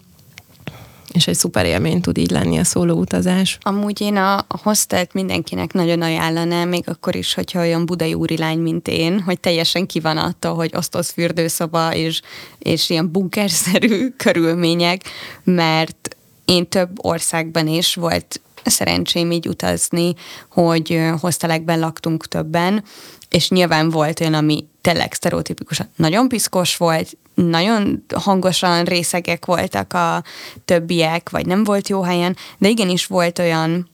[SPEAKER 4] és egy szuper élmény tud így lenni a szóló utazás.
[SPEAKER 2] Amúgy én a, hostelt mindenkinek nagyon ajánlanám, még akkor is, hogyha olyan budai úrilány, mint én, hogy teljesen ki van attól, hogy osztoz fürdőszoba és, és ilyen bunkerszerű [LAUGHS] körülmények, mert én több országban is volt szerencsém így utazni, hogy hostelekben laktunk többen, és nyilván volt olyan, ami tényleg sztereotipikusan nagyon piszkos volt, nagyon hangosan részegek voltak a többiek, vagy nem volt jó helyen, de igenis volt olyan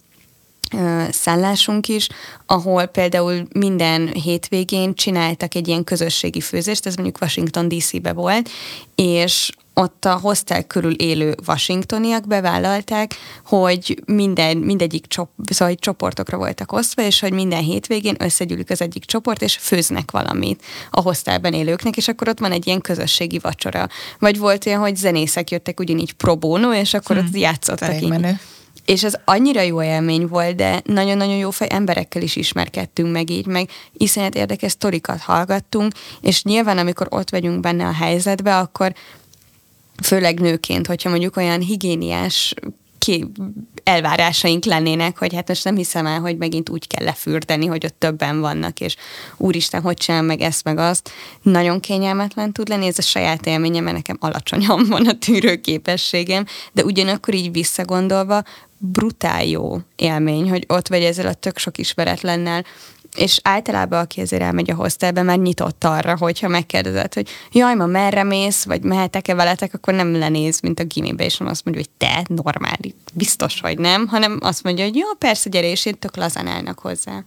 [SPEAKER 2] szállásunk is, ahol például minden hétvégén csináltak egy ilyen közösségi főzést, ez mondjuk Washington DC-be volt, és ott a hostel körül élő washingtoniak bevállalták, hogy minden, mindegyik csop, szóval csoportokra voltak osztva, és hogy minden hétvégén összegyűlik az egyik csoport, és főznek valamit a hostelben élőknek, és akkor ott van egy ilyen közösségi vacsora. Vagy volt olyan, hogy zenészek jöttek ugyanígy pro bono, és akkor hmm. ott játszottak így. Menő. És ez annyira jó élmény volt, de nagyon-nagyon jó fej emberekkel is ismerkedtünk meg így, meg iszonyat érdekes sztorikat hallgattunk, és nyilván amikor ott vagyunk benne a helyzetbe, akkor főleg nőként, hogyha mondjuk olyan higiéniás ki elvárásaink lennének, hogy hát most nem hiszem el, hogy megint úgy kell lefürdeni, hogy ott többen vannak, és úristen, hogy csinál meg ezt, meg azt. Nagyon kényelmetlen tud lenni, ez a saját élményem, mert nekem alacsonyan [LAUGHS] van a tűrőképességem, de ugyanakkor így visszagondolva, brutál jó élmény, hogy ott vagy ezzel a tök sok ismeretlennel, és általában, aki ezért elmegy a hostelbe, már nyitott arra, hogyha megkérdezed, hogy jaj, ma merre mész, vagy mehetek-e veletek, akkor nem lenéz, mint a gimibe, és nem azt mondja, hogy te, normális, biztos vagy nem, hanem azt mondja, hogy jó, persze, gyere, és én tök lazán állnak hozzá.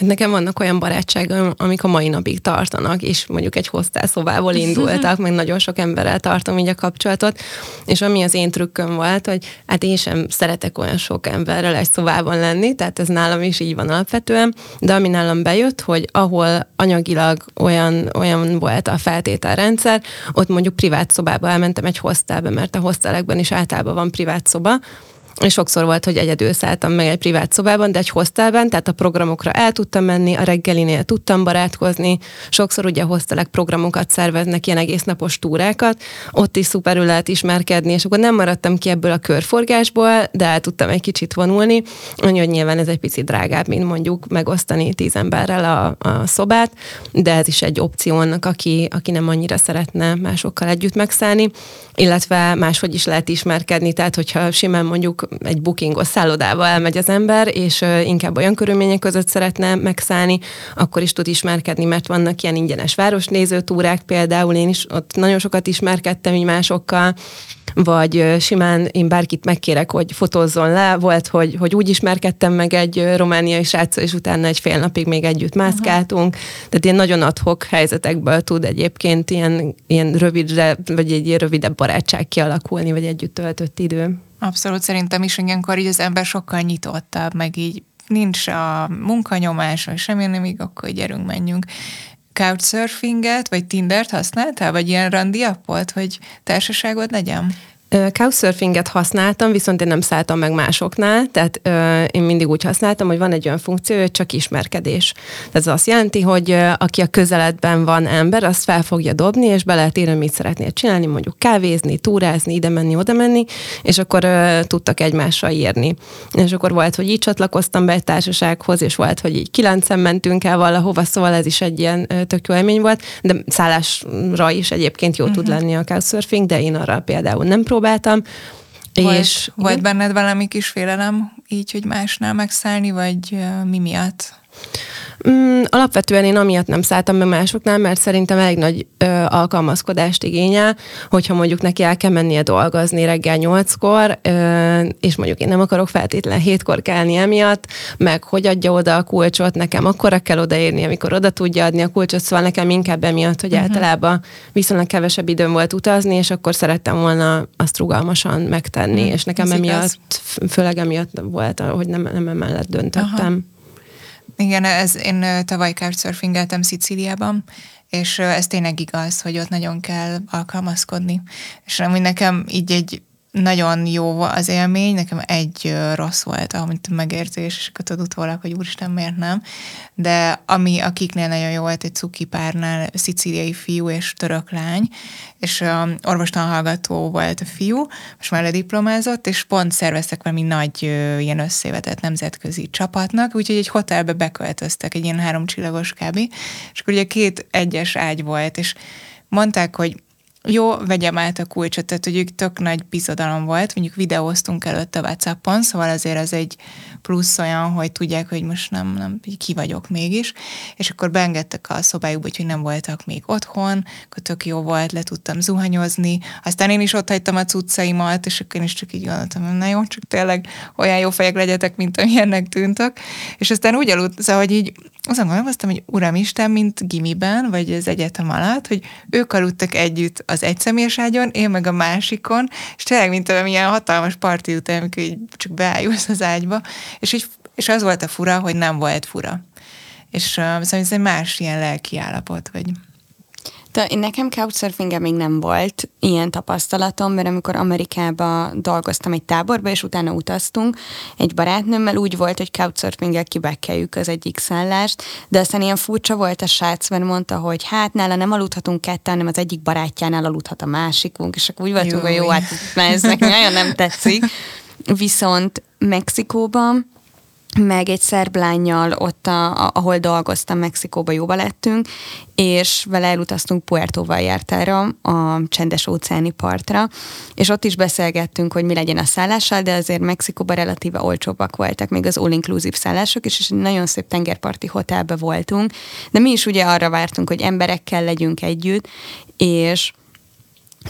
[SPEAKER 4] Nekem vannak olyan barátságaim, amik a mai napig tartanak, és mondjuk egy hostelszobából indultak, meg nagyon sok emberrel tartom így a kapcsolatot, és ami az én trükköm volt, hogy hát én sem szeretek olyan sok emberrel egy szobában lenni, tehát ez nálam is így van alapvetően, de ami nálam bejött, hogy ahol anyagilag olyan, olyan volt a feltételrendszer, ott mondjuk privát szobába elmentem egy hostelbe, mert a hostelekben is általában van privát szoba, és sokszor volt, hogy egyedül szálltam meg egy privát szobában, de egy hostelben, tehát a programokra el tudtam menni, a reggelinél tudtam barátkozni, sokszor ugye hostelek programokat szerveznek, ilyen egész napos túrákat, ott is szuperül lehet ismerkedni, és akkor nem maradtam ki ebből a körforgásból, de el tudtam egy kicsit vonulni, hogy nyilván ez egy picit drágább, mint mondjuk megosztani tíz emberrel a, a szobát, de ez is egy opció annak, aki, aki nem annyira szeretne másokkal együtt megszállni, illetve máshogy is lehet ismerkedni, tehát hogyha simán mondjuk egy bookingos szállodába elmegy az ember, és inkább olyan körülmények között szeretne megszállni, akkor is tud ismerkedni, mert vannak ilyen ingyenes városnéző túrák például, én is ott nagyon sokat ismerkedtem így másokkal, vagy simán én bárkit megkérek, hogy fotózzon le, volt, hogy, hogy úgy ismerkedtem meg egy romániai sráccal, és utána egy fél napig még együtt mászkáltunk, uh-huh. tehát ilyen nagyon adhok helyzetekből tud egyébként ilyen, ilyen rövidre, vagy egy ilyen rövidebb barátság kialakulni, vagy együtt töltött idő.
[SPEAKER 3] Abszolút, szerintem is ilyenkor így az ember sokkal nyitottabb, meg így nincs a munkanyomás, vagy semmi, nem így akkor gyerünk, menjünk. Couchsurfinget, vagy Tindert használtál, vagy ilyen randi appot, hogy társaságod legyen?
[SPEAKER 4] Couchsurfinget használtam, viszont én nem szálltam meg másoknál, tehát ö, én mindig úgy használtam, hogy van egy olyan funkció, hogy csak ismerkedés. Ez azt jelenti, hogy ö, aki a közeledben van ember, azt fel fogja dobni, és be lehet írni, mit szeretnél csinálni, mondjuk kávézni, túrázni, ide menni, oda menni, és akkor ö, tudtak egymásra írni. És akkor volt, hogy így csatlakoztam be egy társasághoz, és volt, hogy így kilencen mentünk el valahova, szóval ez is egy ilyen ö, tök jó élmény volt, de szállásra is egyébként jó uh-huh. tud lenni a Couchsurfing, de én arra például nem próbáltam, próbáltam.
[SPEAKER 3] Volt, és, volt igen? benned valami kis félelem így, hogy másnál megszállni, vagy mi miatt?
[SPEAKER 4] Mm, alapvetően én amiatt nem szálltam be másoknál, mert szerintem elég nagy ö, alkalmazkodást igényel, hogyha mondjuk neki el kell mennie dolgozni reggel nyolckor, ö, és mondjuk én nem akarok feltétlenül hétkor kelni emiatt, meg hogy adja oda a kulcsot, nekem akkora kell odaérni, amikor oda tudja adni a kulcsot, szóval nekem inkább emiatt, hogy uh-huh. általában viszonylag kevesebb időm volt utazni, és akkor szerettem volna azt rugalmasan megtenni, uh-huh. és nekem Ez emiatt, igaz. főleg emiatt volt, hogy nem, nem emellett döntöttem. Aha.
[SPEAKER 3] Igen, ez, én tavaly couchsurfingeltem Szicíliában, és ez tényleg igaz, hogy ott nagyon kell alkalmazkodni. És amúgy nekem így egy nagyon jó az élmény, nekem egy rossz volt, amit megérzés, és akkor tudod utólag, hogy úristen, miért nem. De ami akiknél nagyon jó volt, egy cuki párnál, szicíliai fiú és török lány, és um, orvostan hallgató volt a fiú, most már lediplomázott, és pont szerveztek valami nagy uh, ilyen összevetett nemzetközi csapatnak, úgyhogy egy hotelbe beköltöztek, egy ilyen háromcsillagos kb. És akkor ugye két egyes ágy volt, és mondták, hogy jó, vegyem át a kulcsot, tehát hogy tök nagy bizodalom volt, mondjuk videóztunk előtt a WhatsAppon, szóval azért az egy plusz olyan, hogy tudják, hogy most nem, nem ki vagyok mégis, és akkor beengedtek a szobájukba, hogy nem voltak még otthon, akkor tök jó volt, le tudtam zuhanyozni, aztán én is ott hagytam a cuccaimat, és akkor én is csak így gondoltam, na jó, csak tényleg olyan jó fejek legyetek, mint amilyennek tűntek, és aztán úgy aludt, szóval, hogy így azon gondolkoztam, hogy uramisten, mint gimiben, vagy az egyetem alatt, hogy ők aludtak együtt az egyszemélyes ágyon, én meg a másikon, és tényleg, mint ilyen hatalmas parti után, amikor így csak beállulsz az ágyba, és, így, és az volt a fura, hogy nem volt fura. És uh, szóval ez egy más ilyen lelki állapot, vagy
[SPEAKER 2] de nekem couchsurfingem még nem volt ilyen tapasztalatom, mert amikor Amerikába dolgoztam egy táborba, és utána utaztunk, egy barátnőmmel úgy volt, hogy couchsurfinggel kibekkeljük az egyik szállást, de aztán ilyen furcsa volt a srác, mert mondta, hogy hát nála nem aludhatunk ketten, hanem az egyik barátjánál aludhat a másikunk, és akkor úgy voltunk, hogy jó, hát ez nekem nagyon nem tetszik. [LAUGHS] viszont Mexikóban meg egy szerb lányjal ott, a, a, ahol dolgoztam, Mexikóba jóba lettünk, és vele elutaztunk Puerto Vallartára, a csendes óceáni partra, és ott is beszélgettünk, hogy mi legyen a szállással, de azért Mexikóban relatíve olcsóbbak voltak még az all-inclusive szállások, és, egy nagyon szép tengerparti hotelbe voltunk, de mi is ugye arra vártunk, hogy emberekkel legyünk együtt, és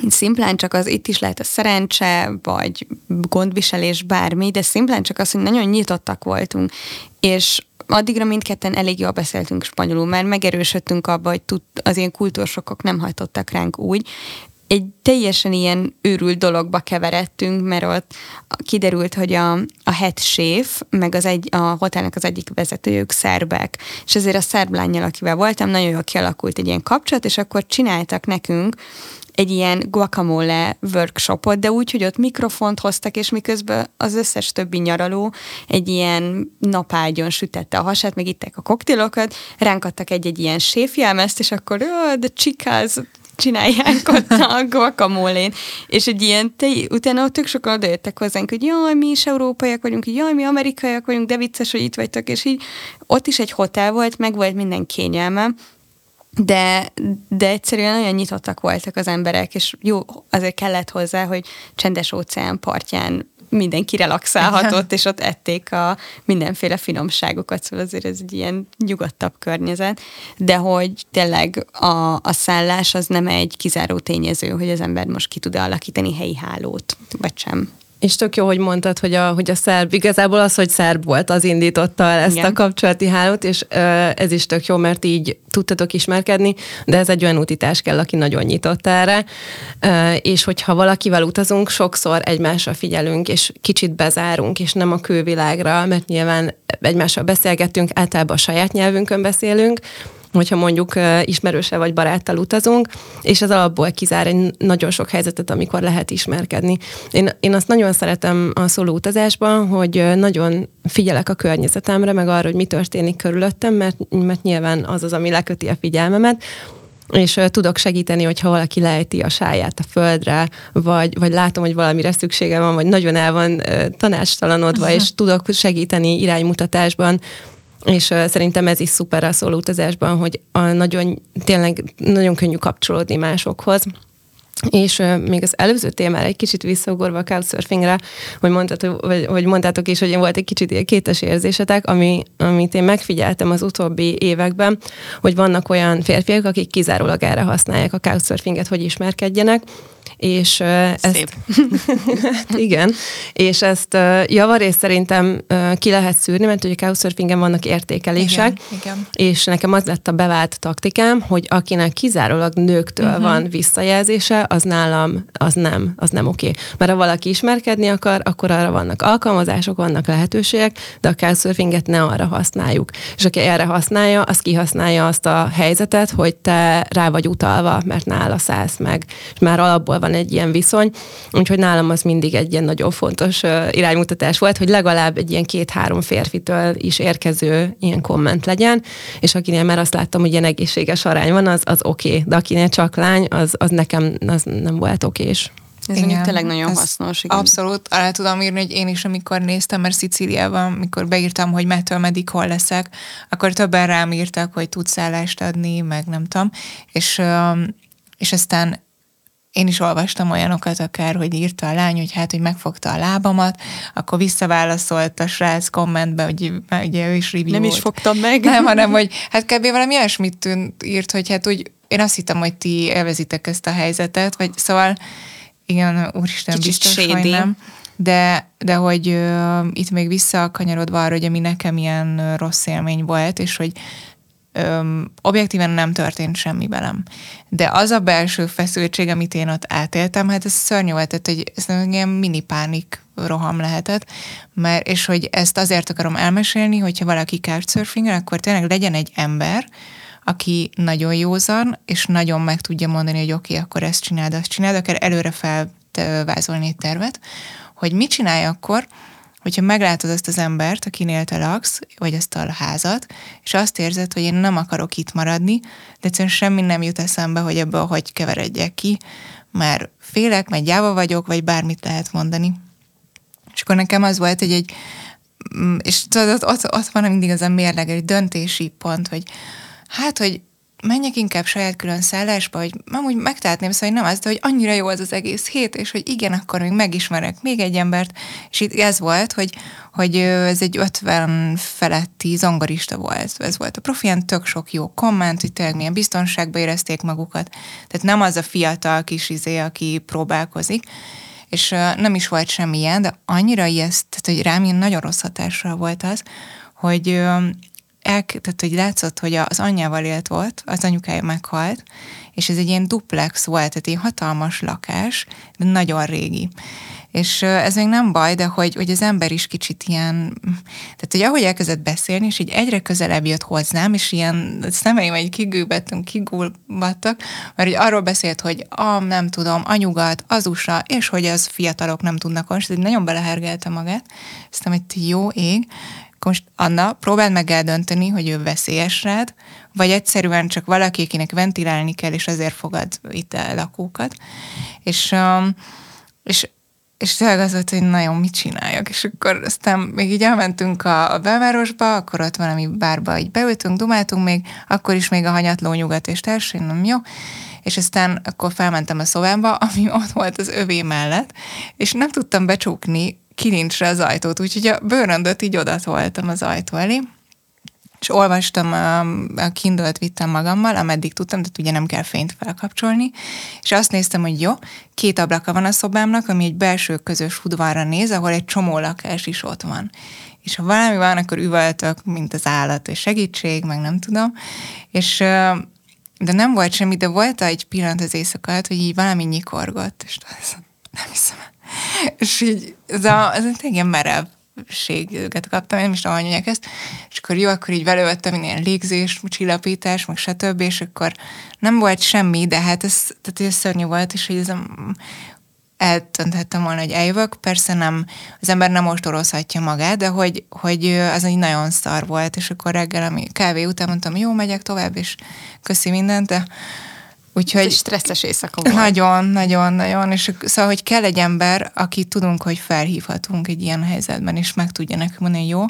[SPEAKER 2] szimplán csak az, itt is lehet a szerencse, vagy gondviselés, bármi, de szimplán csak az, hogy nagyon nyitottak voltunk, és addigra mindketten elég jól beszéltünk spanyolul, mert megerősödtünk abba, hogy tud, az ilyen kultúrsokok nem hajtottak ránk úgy. Egy teljesen ilyen őrült dologba keveredtünk, mert ott kiderült, hogy a, a head chef, meg az egy, a hotelnek az egyik vezetőjük szerbek, és ezért a szerb lányjal, akivel voltam, nagyon jól kialakult egy ilyen kapcsolat, és akkor csináltak nekünk egy ilyen guacamole workshopot, de úgy, hogy ott mikrofont hoztak, és miközben az összes többi nyaraló egy ilyen napágyon sütette a hasát, meg ittek a koktélokat, ránk adtak egy-egy ilyen séfjelmezt, és akkor oh, the chicas csinálják ott a [LAUGHS] guacamole és egy ilyen, te, utána ott tök sokan odajöttek hozzánk, hogy jaj, mi is európaiak vagyunk, jaj, mi amerikaiak vagyunk, de vicces, hogy itt vagytok, és így ott is egy hotel volt, meg volt minden kényelme, de, de egyszerűen olyan nyitottak voltak az emberek, és jó, azért kellett hozzá, hogy csendes óceán partján mindenki relaxálhatott, és ott ették a mindenféle finomságokat, szóval azért ez egy ilyen nyugodtabb környezet, de hogy tényleg a, a szállás az nem egy kizáró tényező, hogy az ember most ki tud alakítani helyi hálót, vagy sem.
[SPEAKER 4] És tök jó, hogy mondtad, hogy a, hogy a szerb, igazából az, hogy szerb volt, az indította el ezt Igen. a kapcsolati hálót, és ö, ez is tök jó, mert így tudtatok ismerkedni, de ez egy olyan utitás kell, aki nagyon nyitott erre, ö, és hogyha valakivel utazunk, sokszor egymásra figyelünk, és kicsit bezárunk, és nem a külvilágra, mert nyilván egymással beszélgetünk, általában a saját nyelvünkön beszélünk, hogyha mondjuk ismerőse vagy baráttal utazunk, és ez alapból kizár egy nagyon sok helyzetet, amikor lehet ismerkedni. Én, én azt nagyon szeretem a szóló utazásban, hogy nagyon figyelek a környezetemre, meg arra, hogy mi történik körülöttem, mert, mert nyilván az az, ami leköti a figyelmemet, és tudok segíteni, hogyha valaki lejti a sáját a földre, vagy, vagy látom, hogy valamire szüksége van, vagy nagyon el van tanástalanodva, uh-huh. és tudok segíteni iránymutatásban, és uh, szerintem ez is szuper a szóló utazásban, hogy a nagyon, tényleg nagyon könnyű kapcsolódni másokhoz. És uh, még az előző témára egy kicsit visszaugorva a couchsurfingre, hogy, mondtátok, vagy, hogy mondtátok is, hogy volt egy kicsit ilyen kétes érzésetek, ami, amit én megfigyeltem az utóbbi években, hogy vannak olyan férfiak, akik kizárólag erre használják a couchsurfinget, hogy ismerkedjenek, és ezt, Szép. [LAUGHS] igen, és ezt javarészt szerintem ki lehet szűrni, mert ugye couchsurfingen vannak értékelések, igen, igen. és nekem az lett a bevált taktikám, hogy akinek kizárólag nőktől uh-huh. van visszajelzése, az nálam az nem, az nem oké. Okay. Mert ha valaki ismerkedni akar, akkor arra vannak alkalmazások, vannak lehetőségek, de a couchsurfinget ne arra használjuk. És aki erre használja, az kihasználja azt a helyzetet, hogy te rá vagy utalva, mert nála szállsz meg, és már alapból van van egy ilyen viszony, úgyhogy nálam az mindig egy ilyen nagyon fontos iránymutatás volt, hogy legalább egy ilyen két-három férfitől is érkező ilyen komment legyen, és akinél már azt láttam, hogy ilyen egészséges arány van, az, az oké, okay. de akinél csak lány, az, az nekem az nem volt okés.
[SPEAKER 2] Ez igen, tényleg nagyon hasznos. Igen.
[SPEAKER 3] Abszolút, alá tudom írni, hogy én is, amikor néztem, mert Szicíliában, mikor beírtam, hogy mettől meddig hol leszek, akkor többen rám írtak, hogy tudsz szállást adni, meg nem tudom, és, és aztán én is olvastam olyanokat akár, hogy írta a lány, hogy hát, hogy megfogta a lábamat, akkor visszaválaszolt a srác kommentbe, hogy ugye ő is review
[SPEAKER 2] Nem volt. is fogtam meg.
[SPEAKER 3] Nem, hanem, hogy hát kb. valami olyasmit tűnt, írt, hogy hát úgy, én azt hittem, hogy ti élvezitek ezt a helyzetet, vagy szóval igen, úristen, Kicsit biztos, shady. hogy nem. De, de hogy uh, itt még visszakanyarodva arra, hogy ami nekem ilyen rossz élmény volt, és hogy öm, objektíven nem történt semmi velem. De az a belső feszültség, amit én ott átéltem, hát ez szörnyű volt, tehát, hogy ez ilyen mini pánik roham lehetett, mert, és hogy ezt azért akarom elmesélni, hogyha valaki couchsurfingel, akkor tényleg legyen egy ember, aki nagyon józan, és nagyon meg tudja mondani, hogy oké, okay, akkor ezt csináld, azt csináld, akár előre felvázolni egy tervet, hogy mit csinálj akkor, hogyha meglátod ezt az embert, akinél te laksz, vagy ezt a házat, és azt érzed, hogy én nem akarok itt maradni, de egyszerűen semmi nem jut eszembe, hogy ebből hogy keveredjek ki, mert félek, mert gyáva vagyok, vagy bármit lehet mondani. És akkor nekem az volt, hogy egy, mm, és tudod, ott, ott van mindig az a mérleg, egy döntési pont, hogy hát, hogy menjek inkább saját külön szállásba, hogy amúgy megtehetném szóval, nem az, de hogy annyira jó az az egész hét, és hogy igen, akkor még megismerek még egy embert, és itt ez volt, hogy, hogy ez egy 50 feletti zongorista volt. Ez volt a profián, tök sok jó komment, hogy tényleg milyen biztonságba érezték magukat. Tehát nem az a fiatal kis izé, aki próbálkozik, és nem is volt semmilyen, de annyira ijeszt, tehát hogy rám ilyen nagyon rossz hatással volt az, hogy el, tehát hogy látszott, hogy az anyjával élt volt, az anyukája meghalt, és ez egy ilyen duplex volt, tehát egy hatalmas lakás, de nagyon régi. És ez még nem baj, de hogy, hogy az ember is kicsit ilyen, tehát hogy ahogy elkezdett beszélni, és így egyre közelebb jött hozzám, és ilyen szemeim egy kigőbettünk, kigulbattak, mert hogy arról beszélt, hogy a, nem tudom, anyugat, az USA, és hogy az fiatalok nem tudnak konstatálni, nagyon belehergelte magát, aztán egy jó ég, most Anna, próbáld meg eldönteni, hogy ő veszélyes rád, vagy egyszerűen csak valaki, akinek ventilálni kell, és ezért fogad itt a lakókat. És, um, és és tényleg az volt, hogy nagyon mit csináljak, és akkor aztán még így elmentünk a, a belvárosba, akkor ott valami bárba így beültünk, dumáltunk még, akkor is még a hanyatló nyugat és társai, nem jó, és aztán akkor felmentem a szobámba, [LAUGHS] ami ott volt az övé mellett, és nem tudtam becsukni kilincsre az ajtót, úgyhogy a bőröndöt így odatoltam az ajtó elé, és olvastam, a Kindle-t vittem magammal, ameddig tudtam, de ugye nem kell fényt felkapcsolni, és azt néztem, hogy jó, két ablaka van a szobámnak, ami egy belső közös udvarra néz, ahol egy csomó lakás is ott van. És ha valami van, akkor üvöltök, mint az állat, és segítség, meg nem tudom. És de nem volt semmi, de volt egy pillanat az éjszaka hogy így valami nyikorgott, és nem hiszem és így ez a, ez egy ilyen merevséget kaptam, én nem is tudom, mondják ezt, és akkor jó, akkor így velővettem ilyen légzés, csillapítás, meg stb., és akkor nem volt semmi, de hát ez, tehát ez szörnyű volt, és hogy ez a, eltönthettem volna, hogy eljövök. Persze nem, az ember nem ostorozhatja magát, de hogy, hogy az egy nagyon szar volt, és akkor reggel, ami kávé után mondtam, jó, megyek tovább, és köszi mindent, de
[SPEAKER 2] Úgyhogy Ez stresszes éjszaka volt.
[SPEAKER 3] Nagyon, nagyon, nagyon. És szóval, hogy kell egy ember, aki tudunk, hogy felhívhatunk egy ilyen helyzetben, és meg tudja nekünk mondani, jó,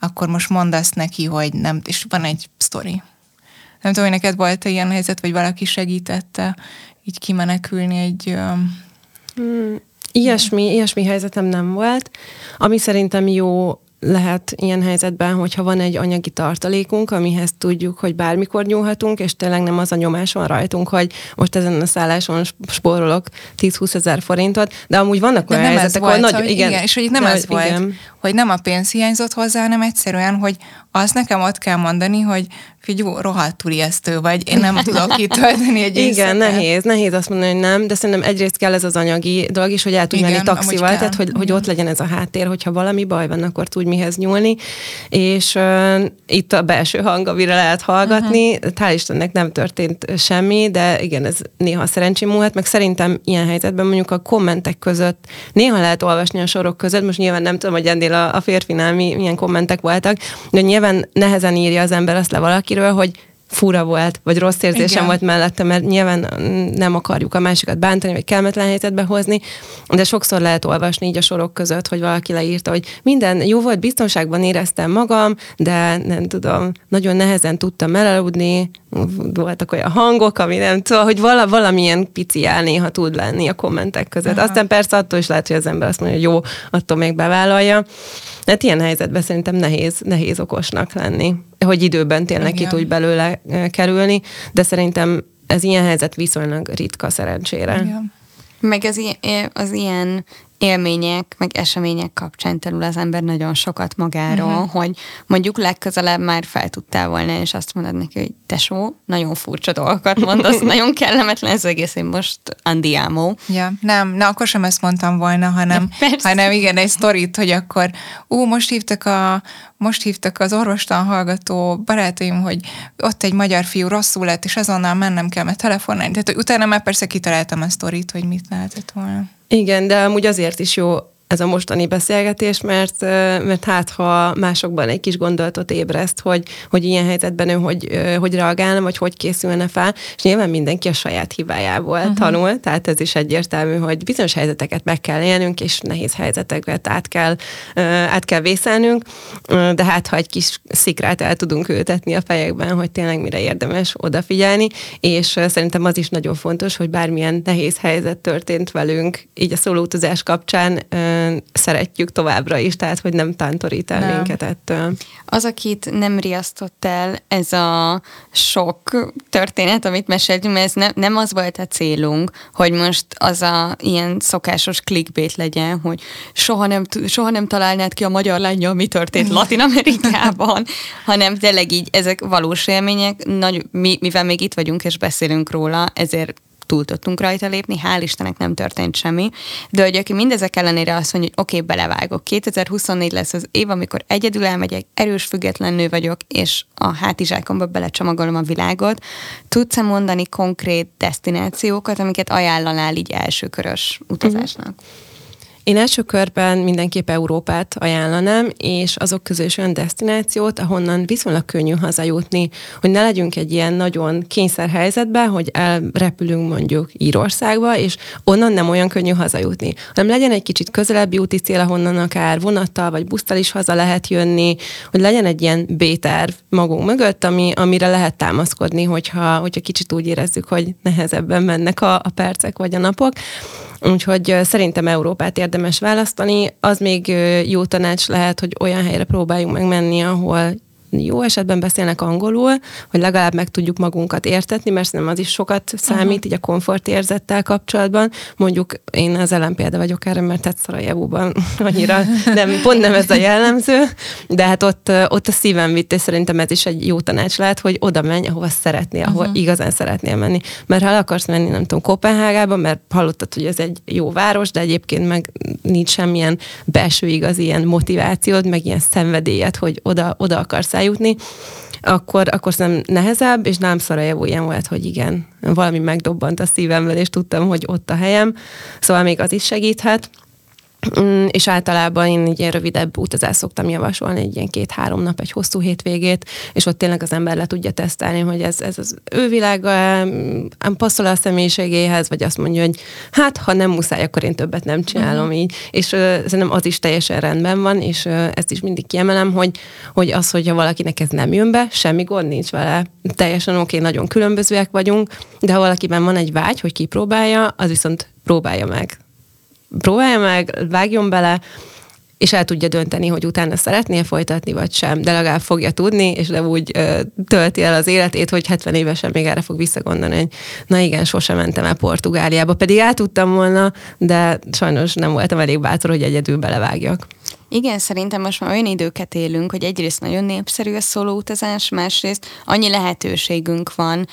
[SPEAKER 3] akkor most mondd azt neki, hogy nem, és van egy sztori. Nem tudom, hogy neked volt-e ilyen helyzet, vagy valaki segítette így kimenekülni egy...
[SPEAKER 4] Hmm, ilyesmi, ilyesmi helyzetem nem volt. Ami szerintem jó lehet ilyen helyzetben, hogyha van egy anyagi tartalékunk, amihez tudjuk, hogy bármikor nyúlhatunk, és tényleg nem az a nyomás van rajtunk, hogy most ezen a szálláson spórolok 10-20 ezer forintot, de amúgy vannak olyan helyzetek,
[SPEAKER 3] ahol
[SPEAKER 4] nagy,
[SPEAKER 3] igen, igen, és hogy itt nem ez volt, igen. hogy nem a pénz hiányzott hozzá, hanem egyszerűen, hogy azt nekem ott kell mondani, hogy figyú, rohadtul ijesztő vagy, én nem tudok [LAUGHS] kitölteni egy
[SPEAKER 4] Igen, nehéz, nehéz azt mondani, hogy nem, de szerintem egyrészt kell ez az anyagi dolog is, hogy el tudj menni taxival, tehát hogy, hogy ott legyen ez a háttér, hogyha valami baj van, akkor tudj mihez nyúlni, és uh, itt a belső hang, amire lehet hallgatni, uh-huh. hál' Istennek nem történt semmi, de igen, ez néha szerencsém múlhat, meg szerintem ilyen helyzetben mondjuk a kommentek között. Néha lehet olvasni a sorok között, most nyilván nem tudom, hogy ennél a, a férfinál mi, milyen kommentek voltak, de nyilván nehezen írja az ember azt le valakiről, hogy fura volt, vagy rossz érzésem Igen. volt mellette, mert nyilván nem akarjuk a másikat bántani, vagy kelmetlen helyzetbe hozni, de sokszor lehet olvasni így a sorok között, hogy valaki leírta, hogy minden jó volt, biztonságban éreztem magam, de nem tudom, nagyon nehezen tudtam elaludni, voltak olyan hangok, ami nem tudom, hogy vala, valamilyen pici jel néha tud lenni a kommentek között. Aha. Aztán persze attól is lehet, hogy az ember azt mondja, hogy jó, attól még bevállalja. Hát ilyen helyzetben szerintem nehéz, nehéz okosnak lenni, hogy időben tényleg Igen. ki tudj belőle kerülni, de szerintem ez ilyen helyzet viszonylag ritka szerencsére. Igen.
[SPEAKER 2] Meg az, az ilyen élmények, meg események kapcsán terül az ember nagyon sokat magáról, uh-huh. hogy mondjuk legközelebb már fel tudtál volna, és azt mondod neki, hogy tesó, nagyon furcsa dolgokat mondasz, [LAUGHS] nagyon kellemetlen ez egész, én most andiámó.
[SPEAKER 3] Ja, nem, na akkor sem ezt mondtam volna, hanem, [LAUGHS] hanem igen, egy sztorit, hogy akkor, ú, most hívtak a, most hívtak az orvostan hallgató barátaim, hogy ott egy magyar fiú rosszul lett, és azonnal mennem kell, mert telefonálni. Tehát utána már persze kitaláltam a sztorit, hogy mit lehetett volna.
[SPEAKER 4] Igen, de amúgy azért is jó ez a mostani beszélgetés, mert, mert hát ha másokban egy kis gondolatot ébreszt, hogy, hogy ilyen helyzetben ő hogy, hogy reagálna, vagy hogy készülne fel, és nyilván mindenki a saját hibájából uh-huh. tanul, tehát ez is egyértelmű, hogy bizonyos helyzeteket meg kell élnünk, és nehéz helyzeteket át kell, át kell vészelnünk, de hát ha egy kis szikrát el tudunk ültetni a fejekben, hogy tényleg mire érdemes odafigyelni, és szerintem az is nagyon fontos, hogy bármilyen nehéz helyzet történt velünk, így a szólóutazás kapcsán szeretjük továbbra is, tehát hogy nem tántorít el nem. minket ettől.
[SPEAKER 2] Az, akit nem riasztott el ez a sok történet, amit meséltünk, mert ez ne, nem az volt a célunk, hogy most az a ilyen szokásos clickbait legyen, hogy soha nem, soha nem találnád ki a magyar lánya, mi történt Latin Amerikában, [LAUGHS] hanem tényleg így ezek valós élmények, nagy, mi, mivel még itt vagyunk és beszélünk róla, ezért túl tudtunk rajta lépni, hál' Istennek nem történt semmi, de hogy aki mindezek ellenére azt mondja, hogy oké, okay, belevágok, 2024 lesz az év, amikor egyedül elmegyek, erős, független nő vagyok, és a hátizsákomba belecsomagolom a világot, tudsz-e mondani konkrét destinációkat, amiket ajánlanál így elsőkörös utazásnak? Uh-huh.
[SPEAKER 4] Én első körben mindenképp Európát ajánlanám, és azok közül is olyan destinációt, ahonnan viszonylag könnyű hazajutni, hogy ne legyünk egy ilyen nagyon kényszerhelyzetben, hogy elrepülünk mondjuk Írországba, és onnan nem olyan könnyű hazajutni, hanem legyen egy kicsit közelebbi úti cél, ahonnan akár vonattal vagy busztal is haza lehet jönni, hogy legyen egy ilyen B-terv magunk mögött, ami, amire lehet támaszkodni, hogyha, hogyha kicsit úgy érezzük, hogy nehezebben mennek a, a percek vagy a napok. Úgyhogy szerintem Európát érdemes választani. Az még jó tanács lehet, hogy olyan helyre próbáljunk meg menni, ahol jó esetben beszélnek angolul, hogy legalább meg tudjuk magunkat értetni, mert nem az is sokat számít, uh-huh. így a komfort érzettel kapcsolatban. Mondjuk én az ellenpélda vagyok erre, mert tehát Szarajevóban [LAUGHS] annyira nem, pont nem ez a jellemző, de hát ott, ott a szívem vitt, és szerintem ez is egy jó tanács lehet, hogy oda menj, ahova szeretnél, ahol uh-huh. igazán szeretnél menni. Mert ha el akarsz menni, nem tudom, Kopenhágába, mert hallottad, hogy ez egy jó város, de egyébként meg nincs semmilyen belső igaz ilyen motivációd, meg ilyen szenvedélyed, hogy oda, oda akarsz eljutni, akkor, akkor szerintem nehezebb, és nem Szarajevó ilyen volt, hogy igen, valami megdobbant a szívemben, és tudtam, hogy ott a helyem, szóval még az is segíthet. Mm, és általában én egy ilyen rövidebb utazást szoktam javasolni, egy ilyen két-három nap, egy hosszú hétvégét, és ott tényleg az ember le tudja tesztelni, hogy ez, ez az ő világa, mm, passzol a személyiségéhez, vagy azt mondja, hogy hát, ha nem muszáj, akkor én többet nem csinálom uh-huh. így. És uh, szerintem az is teljesen rendben van, és uh, ezt is mindig kiemelem, hogy, hogy az, hogyha valakinek ez nem jön be, semmi gond nincs vele. Teljesen oké, okay, nagyon különbözőek vagyunk, de ha valakiben van egy vágy, hogy kipróbálja, az viszont próbálja meg próbálja meg, vágjon bele, és el tudja dönteni, hogy utána szeretné folytatni, vagy sem, de legalább fogja tudni, és de úgy ö, tölti el az életét, hogy 70 évesen még erre fog visszagondolni, hogy na igen, sosem mentem el Portugáliába, pedig el tudtam volna, de sajnos nem voltam elég bátor, hogy egyedül belevágjak.
[SPEAKER 2] Igen, szerintem most már olyan időket élünk, hogy egyrészt nagyon népszerű a szólóutazás, másrészt annyi lehetőségünk van,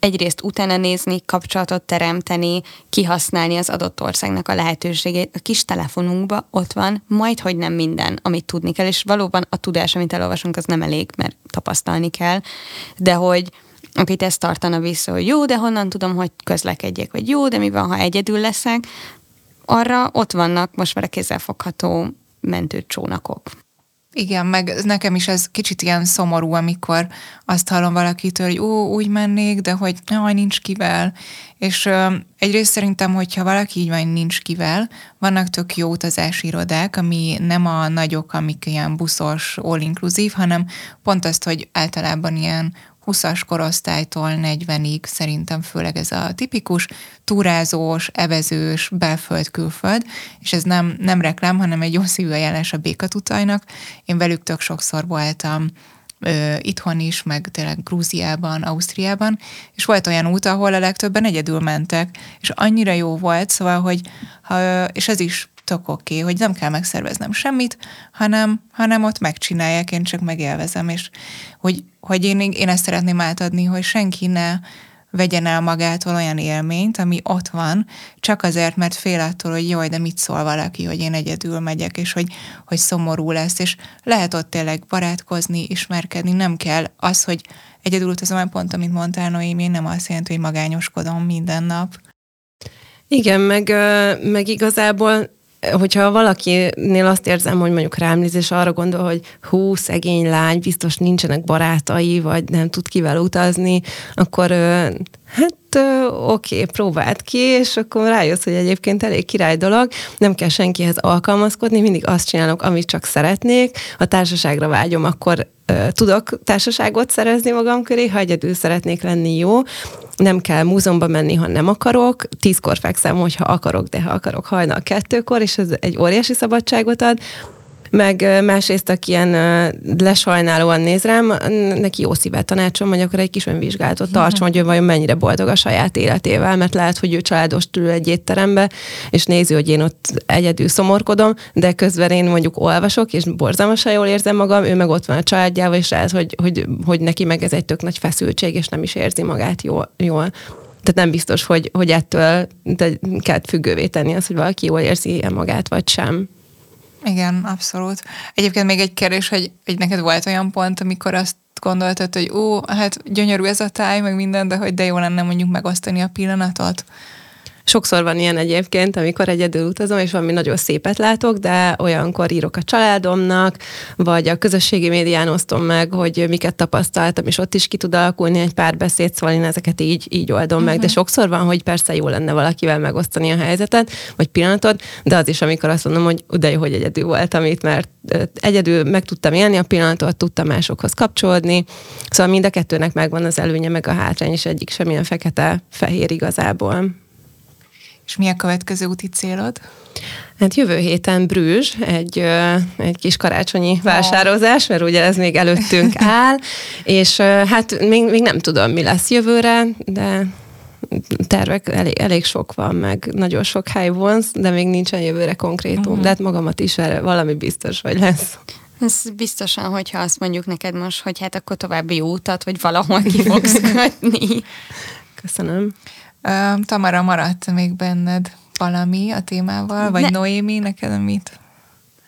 [SPEAKER 2] egyrészt utána nézni, kapcsolatot teremteni, kihasználni az adott országnak a lehetőségét. A kis telefonunkban ott van majd, hogy nem minden, amit tudni kell, és valóban a tudás, amit elolvasunk, az nem elég, mert tapasztalni kell, de hogy akit ezt tartana vissza, hogy jó, de honnan tudom, hogy közlekedjek, vagy jó, de mi van, ha egyedül leszek, arra ott vannak most már a kézzelfogható mentőcsónakok.
[SPEAKER 3] Igen, meg nekem is ez kicsit ilyen szomorú, amikor azt hallom valakitől, hogy ó, úgy mennék, de hogy jaj, nincs kivel. És ö, egyrészt szerintem, hogyha valaki így van, nincs kivel, vannak tök jó utazási irodák, ami nem a nagyok, amik ilyen buszos, all-inclusive, hanem pont azt, hogy általában ilyen 20-as korosztálytól 40-ig szerintem főleg ez a tipikus túrázós, evezős, belföld-külföld, és ez nem, nem reklám, hanem egy jó szívű ajánlás a békatutajnak. Én velük tök sokszor voltam ö, itthon is, meg tényleg Grúziában, Ausztriában, és volt olyan út, ahol a legtöbben egyedül mentek, és annyira jó volt, szóval, hogy ha, és ez is tök oké, okay, hogy nem kell megszerveznem semmit, hanem, hanem ott megcsinálják, én csak megélvezem, és hogy, hogy én, én ezt szeretném átadni, hogy senki ne vegyen el magától olyan élményt, ami ott van, csak azért, mert fél attól, hogy jaj, de mit szól valaki, hogy én egyedül megyek, és hogy, hogy szomorú lesz, és lehet ott tényleg barátkozni, ismerkedni, nem kell az, hogy egyedül utazom, pont amit mondtál, Noémi, nem azt jelenti, hogy magányoskodom minden nap.
[SPEAKER 4] Igen, meg, meg igazából hogyha valakinél azt érzem, hogy mondjuk rám néz, és arra gondol, hogy hú, szegény lány, biztos nincsenek barátai, vagy nem tud kivel utazni, akkor hát oké, okay, próbáld ki, és akkor rájössz, hogy egyébként elég király dolog, nem kell senkihez alkalmazkodni, mindig azt csinálok, amit csak szeretnék, ha társaságra vágyom, akkor tudok társaságot szerezni magam köré, ha egyedül szeretnék lenni jó, nem kell múzeumba menni, ha nem akarok, tízkor fekszem, hogyha akarok, de ha akarok hajnal kettőkor, és ez egy óriási szabadságot ad, meg másrészt, aki ilyen lesajnálóan néz rám, neki jó szívet tanácsom, hogy akkor egy kis önvizsgálatot tartson, hogy ő vajon mennyire boldog a saját életével, mert lehet, hogy ő családos ül egy étterembe, és nézi, hogy én ott egyedül szomorkodom, de közben én mondjuk olvasok, és borzalmasan jól érzem magam, ő meg ott van a családjával, és lehet, hogy, hogy, hogy neki meg ez egy tök nagy feszültség, és nem is érzi magát jól. jól. Tehát nem biztos, hogy, hogy ettől kell függővé tenni az, hogy valaki jól érzi magát, vagy sem.
[SPEAKER 3] Igen, abszolút. Egyébként még egy kérdés, hogy, hogy neked volt olyan pont, amikor azt gondoltad, hogy ó, hát gyönyörű ez a táj, meg minden, de hogy de jó lenne mondjuk megosztani a pillanatot?
[SPEAKER 4] Sokszor van ilyen egyébként, amikor egyedül utazom, és valami nagyon szépet látok, de olyankor írok a családomnak, vagy a közösségi médián osztom meg, hogy miket tapasztaltam, és ott is ki tud alakulni egy pár beszéd, szóval én ezeket így, így oldom uh-huh. meg. De mhm. sokszor van, hogy persze jó lenne valakivel megosztani a helyzetet, vagy pillanatot, de az is, amikor azt mondom, hogy de jó, hogy egyedül voltam itt, mert egyedül meg tudtam élni a pillanatot, tudtam másokhoz kapcsolódni. Szóval mind a kettőnek megvan az előnye, meg a hátrány, és egyik semmilyen fekete-fehér igazából.
[SPEAKER 3] És mi a következő úti célod?
[SPEAKER 4] Hát jövő héten Brüzs, egy, egy kis karácsonyi vásározás, mert ugye ez még előttünk [LAUGHS] áll, és hát még, még nem tudom, mi lesz jövőre, de tervek elég, elég sok van, meg nagyon sok hely vonz, de még nincsen jövőre konkrétum. Uh-huh. De hát magamat is erre valami biztos, hogy lesz.
[SPEAKER 2] Ez biztosan, hogyha azt mondjuk neked most, hogy hát akkor további jó utat, vagy valahol ki fogsz [LAUGHS] kötni.
[SPEAKER 4] Köszönöm.
[SPEAKER 3] Uh, Tamara, maradt még benned valami a témával, vagy ne. Noémi, neked mit?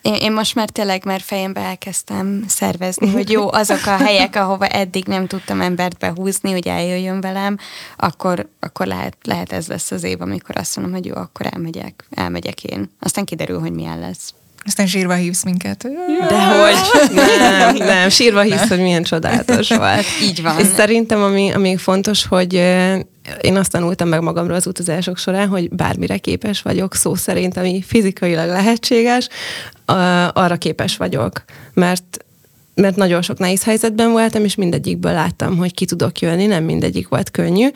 [SPEAKER 2] Én, én most már tényleg már fejembe elkezdtem szervezni, hogy jó, [LAUGHS] azok a helyek, ahova eddig nem tudtam embert behúzni, hogy eljöjjön velem, akkor, akkor lehet, lehet ez lesz az év, amikor azt mondom, hogy jó, akkor elmegyek, elmegyek én. Aztán kiderül, hogy milyen lesz.
[SPEAKER 3] Aztán sírva hívsz minket.
[SPEAKER 4] Dehogy. [LAUGHS] Nem, nem, sírva hívsz, hogy milyen csodálatos [LAUGHS] volt.
[SPEAKER 2] Így van.
[SPEAKER 4] És szerintem, ami, ami fontos, hogy én azt tanultam meg magamról az utazások során, hogy bármire képes vagyok, szó szerint, ami fizikailag lehetséges, arra képes vagyok. Mert mert nagyon sok nehéz helyzetben voltam, és mindegyikből láttam, hogy ki tudok jönni, nem mindegyik volt könnyű,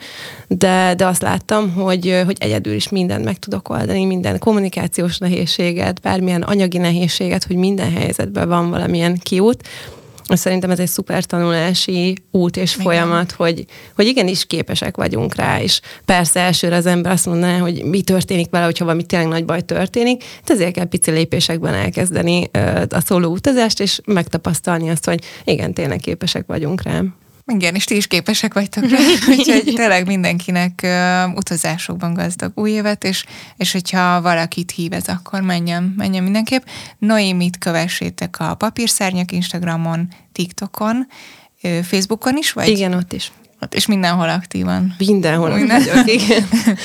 [SPEAKER 4] de, de azt láttam, hogy, hogy egyedül is mindent meg tudok oldani, minden kommunikációs nehézséget, bármilyen anyagi nehézséget, hogy minden helyzetben van valamilyen kiút, Szerintem ez egy szuper tanulási út és igen. folyamat, hogy, hogy igenis képesek vagyunk rá, és persze elsőre az ember azt mondaná, hogy mi történik vele, hogyha valami tényleg nagy baj történik, de ezért kell pici lépésekben elkezdeni a szóló utazást, és megtapasztalni azt, hogy igen, tényleg képesek vagyunk rá.
[SPEAKER 3] Igen, és ti is képesek vagytok rá, [LAUGHS] úgyhogy tényleg mindenkinek uh, utazásokban gazdag új évet, és, és hogyha valakit hív ez, akkor menjen, menjen mindenképp. Noémit kövessétek a Papírszárnyak Instagramon, TikTokon, Facebookon is, vagy?
[SPEAKER 4] Igen, ott is.
[SPEAKER 3] Ott, és mindenhol aktívan.
[SPEAKER 4] Mindenhol Minden. vagyok, igen. [LAUGHS]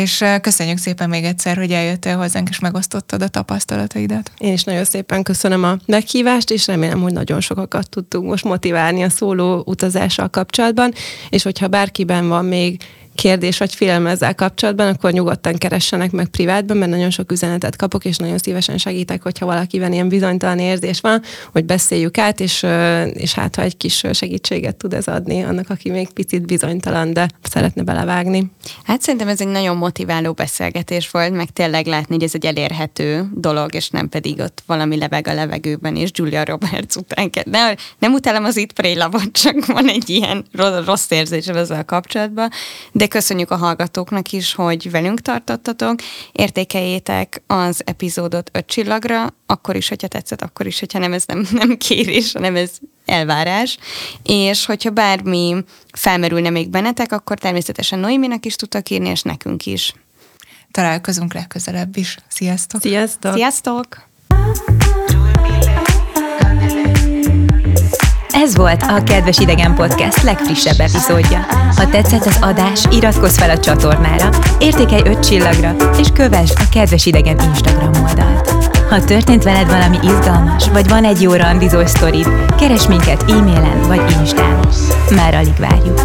[SPEAKER 3] és köszönjük szépen még egyszer, hogy eljöttél hozzánk, és megosztottad a tapasztalataidat.
[SPEAKER 4] Én is nagyon szépen köszönöm a meghívást, és remélem, hogy nagyon sokakat tudtunk most motiválni a szóló utazással kapcsolatban, és hogyha bárkiben van még kérdés vagy félelme ezzel kapcsolatban, akkor nyugodtan keressenek meg privátban, mert nagyon sok üzenetet kapok, és nagyon szívesen segítek, hogyha valakiben ilyen bizonytalan érzés van, hogy beszéljük át, és, és hát ha egy kis segítséget tud ez adni annak, aki még picit bizonytalan, de szeretne belevágni.
[SPEAKER 2] Hát szerintem ez egy nagyon motiváló beszélgetés volt, meg tényleg látni, hogy ez egy elérhető dolog, és nem pedig ott valami leveg a levegőben, és Julia Roberts után kell. Nem, nem utálom az itt prélavot, csak van egy ilyen rossz érzésem ezzel kapcsolatban, de köszönjük a hallgatóknak is, hogy velünk tartottatok. Értékeljétek az epizódot öt csillagra, akkor is, hogyha tetszett, akkor is, hogyha nem, ez nem, nem kérés, hanem ez elvárás. És hogyha bármi felmerülne még bennetek, akkor természetesen Noéminek is tudtak írni, és nekünk is.
[SPEAKER 3] Találkozunk legközelebb is. Sziasztok!
[SPEAKER 4] Sziasztok!
[SPEAKER 2] Sziasztok!
[SPEAKER 1] Ez volt a Kedves Idegen Podcast legfrissebb epizódja. Ha tetszett az adás, iratkozz fel a csatornára, értékelj 5 csillagra, és kövess a Kedves Idegen Instagram oldalt. Ha történt veled valami izgalmas, vagy van egy jó randizós sztorid, keres minket e-mailen vagy instán. Már alig várjuk.